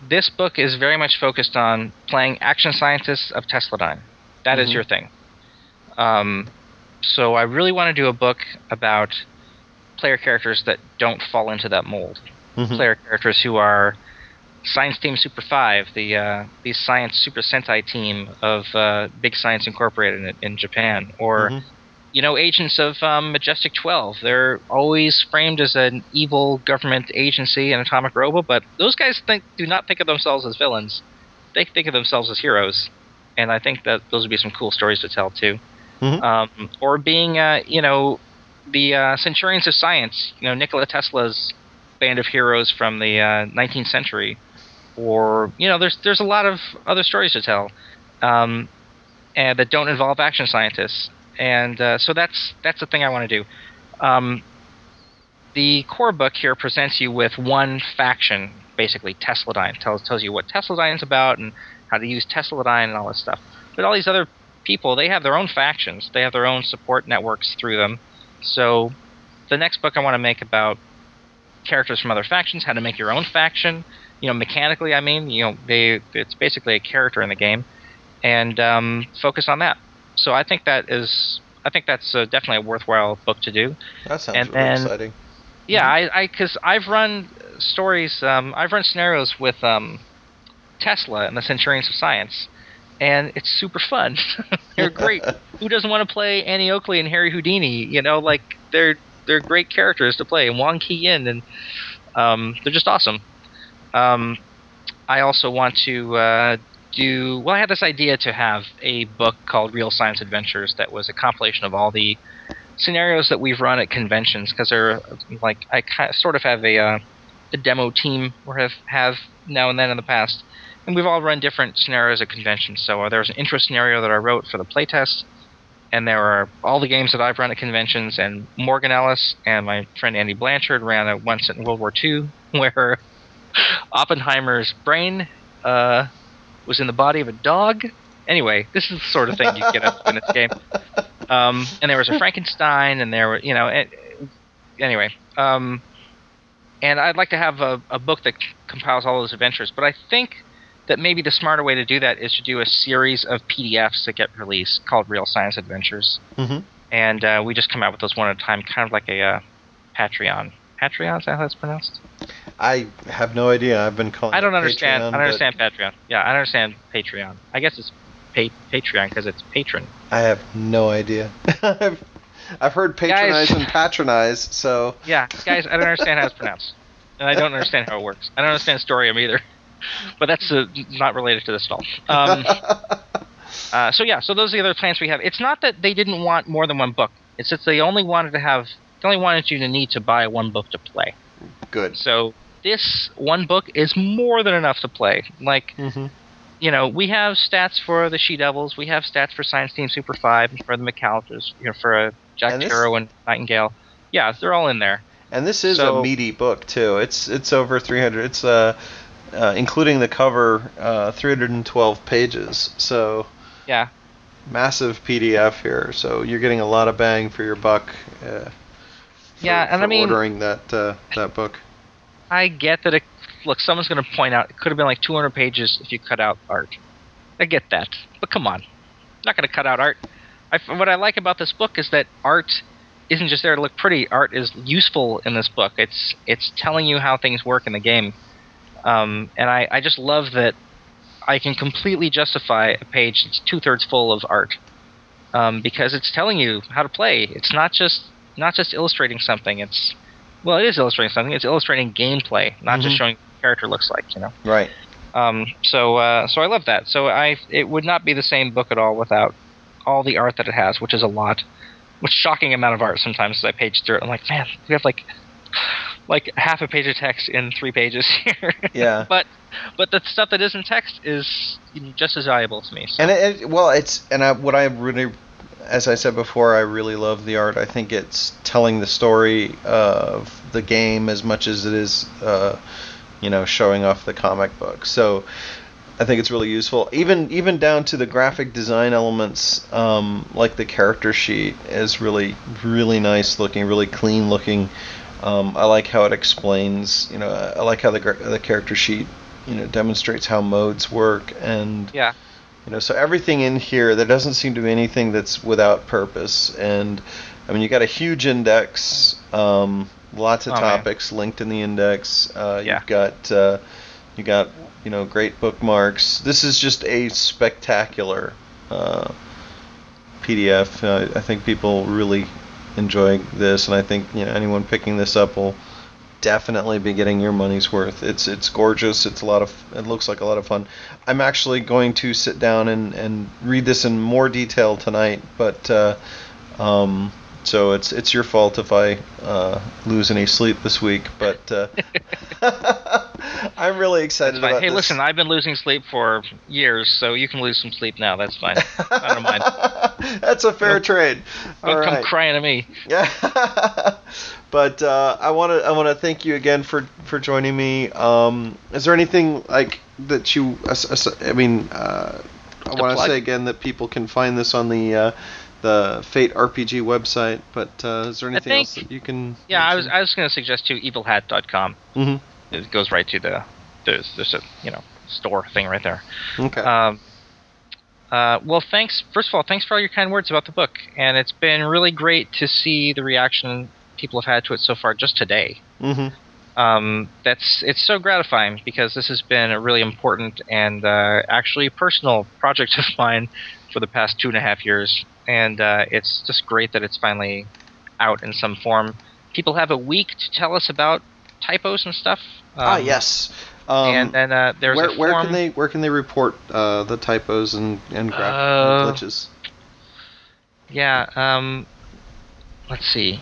Speaker 2: this book is very much focused on playing action scientists of Tesladyne. That is
Speaker 1: Mhm.
Speaker 2: your thing. Um, so I really want to do a book about player characters that don't fall into that mold.
Speaker 1: Mhm.
Speaker 2: Player characters who are Science Team Super Five, the uh, the Science Super Sentai team of uh, Big Science Incorporated in, in Japan, or
Speaker 1: Mhm.
Speaker 2: you know, agents of um, Majestic 12. They're always framed as an evil government agency, an atomic robot, but those guys think do not think of themselves as villains. They think of themselves as heroes, and I think that those would be some cool stories to tell too.
Speaker 1: Mhm.
Speaker 2: Um, or being, uh, you know, the uh, Centurions of Science. You know, Nikola Tesla's band of heroes from the uh, 19th century. Or you know, there's there's a lot of other stories to tell, um, and that don't involve action scientists and uh, so that's that's the thing I want to do. Um, the core book here presents you with one faction, basically Tesladyne. tells tells you what Tesladyne's about and how to use Tesladyne and all this stuff. But all these other people, they have their own factions. They have their own support networks through them. So the next book I want to make about characters from other factions, how to make your own faction. You know, mechanically, I mean, you know, they it's basically a character in the game, and um, focus on that so I think that is I think that's uh, definitely a worthwhile book to do.
Speaker 1: That sounds
Speaker 2: and
Speaker 1: really
Speaker 2: then-
Speaker 1: exciting.
Speaker 2: Yeah, I because I've run stories, um, I've run scenarios with um, Tesla and the Centurions of Science, and it's super fun. *laughs* they're great. *laughs* Who doesn't want to play Annie Oakley and Harry Houdini? You know, like they're they're great characters to play, and Wong Ki Yin, and um, they're just awesome. Um, I also want to uh, do well. I had this idea to have a book called Real Science Adventures that was a compilation of all the scenarios that we've run at conventions because they're like I kind of, sort of have a uh, a demo team or have have now and then in the past, and we've all run different scenarios at conventions. So uh, there was an intro scenario that I wrote for the playtest, and there are all the games that I've run at conventions. And Morgan Ellis and my friend Andy Blanchard ran a once in World War II *laughs* where Oppenheimer's brain uh, was in the body of a dog. Anyway, this is the sort of thing you get up in this game. Um, and there was a Frankenstein, and there were, you know, it, anyway. Um, and I'd like to have a, a book that compiles all those adventures. But I think that maybe the smarter way to do that is to do a series of PDFs that get released called Real Science Adventures.
Speaker 1: hmm
Speaker 2: And uh, we just come out with those one at a time, kind of like a uh, Patreon. Patreon, is that how it's pronounced?
Speaker 1: I have no idea. I've been calling.
Speaker 2: I don't understand.
Speaker 1: Patreon,
Speaker 2: I don't understand Patreon. Yeah, I don't understand Patreon. I guess it's pa- Patreon because it's patron.
Speaker 1: I have no idea. *laughs* I've, I've heard patronize
Speaker 2: Guys.
Speaker 1: and patronize, so
Speaker 2: Yeah, guys, I don't understand how it's pronounced, and I don't understand how it works. I don't understand Storium either, but that's uh, not related to this at all. Um, *laughs* uh, so yeah, so those are the other plans we have. It's not that they didn't want more than one book. It's that they only wanted to have, they only wanted you to need to buy one book to play.
Speaker 1: good.
Speaker 2: So this one book is more than enough to play. Like
Speaker 1: hmm
Speaker 2: you know, we have stats for the She Devils, we have stats for Science Team Super Five, and for the McAllisters, you know, for uh, Jack
Speaker 1: And this-
Speaker 2: and Nightingale. Yeah, they're all in there.
Speaker 1: And this is
Speaker 2: So-
Speaker 1: a meaty book too. It's it's over 300. It's uh, uh including the cover, uh, 312 pages. So
Speaker 2: Yeah,
Speaker 1: massive PDF here. So you're getting a lot of bang for your buck. Uh, for,
Speaker 2: Yeah, and I mean-
Speaker 1: ordering that uh, that book.
Speaker 2: I get that. It, look, someone's going to point out it could have been like 200 pages if you cut out art. I get that, but come on, I'm not going to cut out art. I, what I like about this book is that art isn't just there to look pretty. Art is useful in this book. It's it's telling you how things work in the game, um, and I, I just love that I can completely justify a page that's two thirds full of art um, because it's telling you how to play. It's not just not just illustrating something. It's well, it is illustrating something. It's illustrating gameplay, not just
Speaker 1: Mhm.
Speaker 2: showing what the character looks like. You know.
Speaker 1: Right.
Speaker 2: Um, so uh, so I love that. So I it would not be the same book at all without all the art that it has, which is a lot, which shocking amount of art. Sometimes as I page through it, I'm like, man, we have like like half a page of text in three pages *laughs* here.
Speaker 1: Yeah.
Speaker 2: but but the stuff that isn't text is just as valuable to me. So.
Speaker 1: And it, it well, it's and I, what I really, as I said before, I really love the art. I think it's telling the story of the game as much as it is, uh, you know, showing off the comic book. So I think it's really useful. Even even down to the graphic design elements, um, like the character sheet is really really nice looking, really clean looking. Um, I like how it explains. You know, I like how the the character sheet you know demonstrates how modes work and
Speaker 2: Yeah.
Speaker 1: you know so everything in here there doesn't seem to be anything that's without purpose and I mean you got a huge index, um, lots of
Speaker 2: Oh, man.
Speaker 1: topics linked in the index. Uh,
Speaker 2: Yeah.
Speaker 1: You've got uh, you got you know great bookmarks. This is just a spectacular uh, PDF. Uh, I think people really enjoy this, and I think you know anyone picking this up will definitely be getting your money's worth. It's it's gorgeous. It's a lot of it looks like a lot of fun. I'm actually going to sit down and, and read this in more detail tonight, but uh, um, so it's it's your fault if I uh, lose any sleep this week. But uh, *laughs* I'm really excited about
Speaker 2: Hey,
Speaker 1: this.
Speaker 2: listen, I've been losing sleep for years, so you can lose some sleep now. That's fine. I don't mind. *laughs*
Speaker 1: That's a fair
Speaker 2: Don't-
Speaker 1: trade.
Speaker 2: Don't
Speaker 1: All
Speaker 2: come
Speaker 1: right.
Speaker 2: crying to me.
Speaker 1: Yeah. *laughs* but uh, I want to I want to thank you again for for joining me. Um, is there anything like that you? I mean, uh, I want to say again that people can find this on the uh, the Fate RPG website. But uh, is there anything else that you can?
Speaker 2: Yeah, I was I was going to suggest too evilhat.com.
Speaker 1: hmm
Speaker 2: It goes right to the there's there's a you know store thing right there.
Speaker 1: Okay.
Speaker 2: Um, uh, well, thanks. First of all, thanks for all your kind words about the book, and it's been really great to see the reaction people have had to it so far. Just today,
Speaker 1: hmm
Speaker 2: um, that's it's so gratifying because this has been a really important and uh, actually personal project of *laughs* mine for the past two and a half years, and uh, it's just great that it's finally out in some form. People have a week to tell us about typos and stuff.
Speaker 1: ah,
Speaker 2: um,
Speaker 1: yes. Um,
Speaker 2: and then uh, there's
Speaker 1: where where can they where can they report uh, the typos and and graphic
Speaker 2: Uh,
Speaker 1: glitches?
Speaker 2: Yeah. Um, let's see.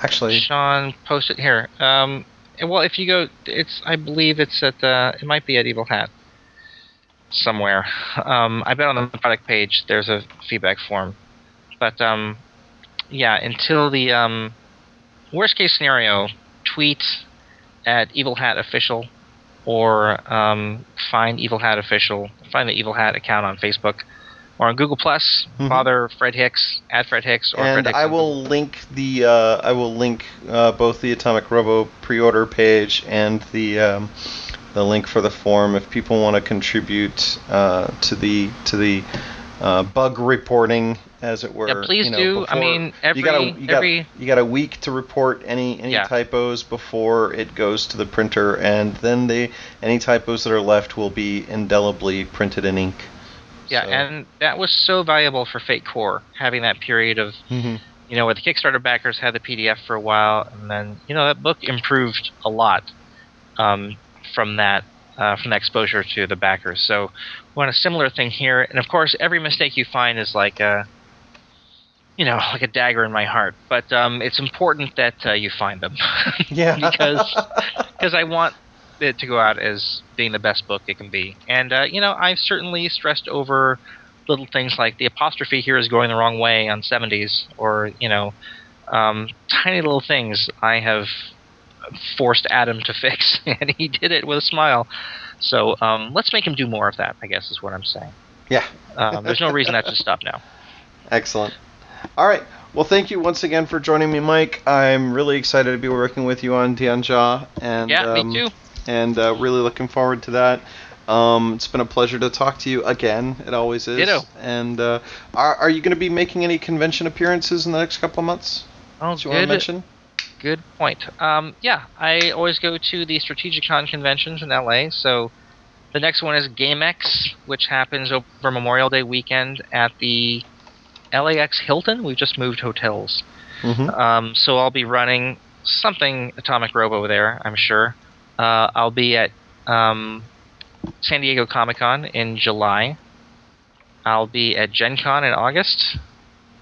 Speaker 1: Actually,
Speaker 2: Sean posted here. Um, well, if you go, it's I believe it's at uh, it might be at Evil Hat somewhere. Um, I bet on the product page there's a feedback form, but um, yeah, until the um, worst case scenario, tweet at Evil Hat official or um, find Evil Hat official, find the Evil Hat account on Facebook. Or on Google Plus,
Speaker 1: Mhm.
Speaker 2: bother Fred Hicks, add Fred Hicks, or Fred
Speaker 1: and
Speaker 2: Hicks
Speaker 1: I will link the uh, I will link uh, both the Atomic Robo pre-order page and the um, the link for the form if people want to contribute uh, to the to the uh, bug reporting as it were.
Speaker 2: Yeah, please
Speaker 1: you know,
Speaker 2: do. I mean,
Speaker 1: you got a,
Speaker 2: every-
Speaker 1: you got,
Speaker 2: every-
Speaker 1: you got a week to report any any
Speaker 2: Yeah.
Speaker 1: typos before it goes to the printer, and then the any typos that are left will be indelibly printed in ink.
Speaker 2: Yeah,
Speaker 1: So-
Speaker 2: and that was so valuable for Fate Core, having that period of,
Speaker 1: Mhm.
Speaker 2: you know, where the Kickstarter backers had the PDF for a while, and then, you know, that book improved a lot um, from that uh, from that exposure to the backers. So, we want a similar thing here, and of course, every mistake you find is like a, you know, like a dagger in my heart. But um, it's important that uh, you find them, *laughs*
Speaker 1: yeah,
Speaker 2: because *laughs* because I want it to go out as being the best book it can be. And uh, you know, I've certainly stressed over little things like the apostrophe here is going the wrong way on 70s, or you know, um, tiny little things I have forced Adam to *laughs* fix, and he did it with a smile. So um, let's make him do more of that. I guess is what I'm saying.
Speaker 1: yeah. *laughs*
Speaker 2: Um, there's no reason that should stop now.
Speaker 1: Excellent. All right. Well, thank you once again for joining me, Mike. I'm really excited to be working with you on Tianxia, and
Speaker 2: Yeah,
Speaker 1: um,
Speaker 2: me too.
Speaker 1: And uh, really looking forward to that. Um, it's been a pleasure to talk to you again. It always is.
Speaker 2: Ditto.
Speaker 1: And uh, are, are you going to be making any convention appearances in the next couple of months?
Speaker 2: Oh,
Speaker 1: Do you want to mention?
Speaker 2: Good point. Um, yeah, I always go to the Strategicon conventions in LA. So the next one is GameX, which happens over Memorial Day weekend at the LAX Hilton. We've just moved hotels.
Speaker 1: Mm-hmm.
Speaker 2: Um, so I'll be running something Atomic Robo there, I'm sure. Uh, I'll be at um, San Diego Comic Con in July. I'll be at Gen Con in August.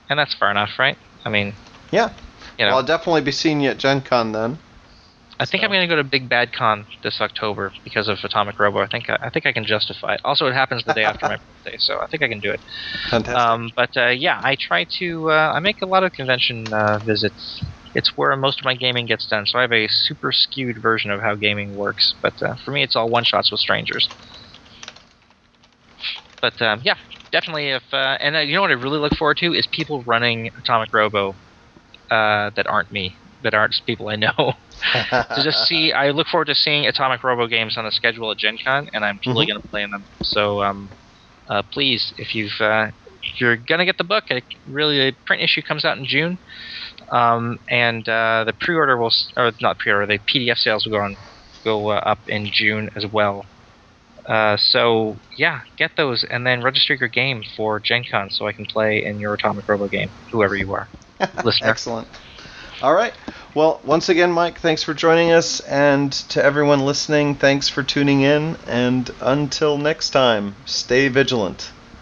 Speaker 2: And that's far enough, right? I mean,
Speaker 1: Yeah.
Speaker 2: You know.
Speaker 1: Well, I'll definitely be seeing you at Gen Con then.
Speaker 2: I think
Speaker 1: So-
Speaker 2: I'm going to go to Big Bad Con this October because of Atomic Robo. I think I think I can justify it. Also, it happens the day after my *laughs* birthday, so I think I can do it.
Speaker 1: Fantastic.
Speaker 2: Um, but uh, yeah, I try to. Uh, I make a lot of convention uh, visits. It's where most of my gaming gets done. So I have a super skewed version of how gaming works. But uh, for me, it's all one shots with strangers. But um, yeah, definitely. If uh, and uh, you know what I really look forward to is people running Atomic Robo uh, that aren't me. that aren't people I know. *laughs* to just see, *laughs* I look forward to seeing Atomic Robo games on the schedule at Gen Con, and I'm totally
Speaker 1: Mhm.
Speaker 2: going to play in them. So um, uh, please, if you've uh, if you're going to get the book, it, really the print issue comes out in June, um, and uh, the pre-order will, or not pre-order, the PDF sales will go on go uh, up in June as well. Uh, so yeah, get those and then register your game for Gen Con so I can play in your Atomic Robo game, whoever you are. Listener.
Speaker 1: Excellent. All right. Well, once again, Mike, thanks for joining us, and to everyone listening, thanks for tuning in. And until next time, stay vigilant.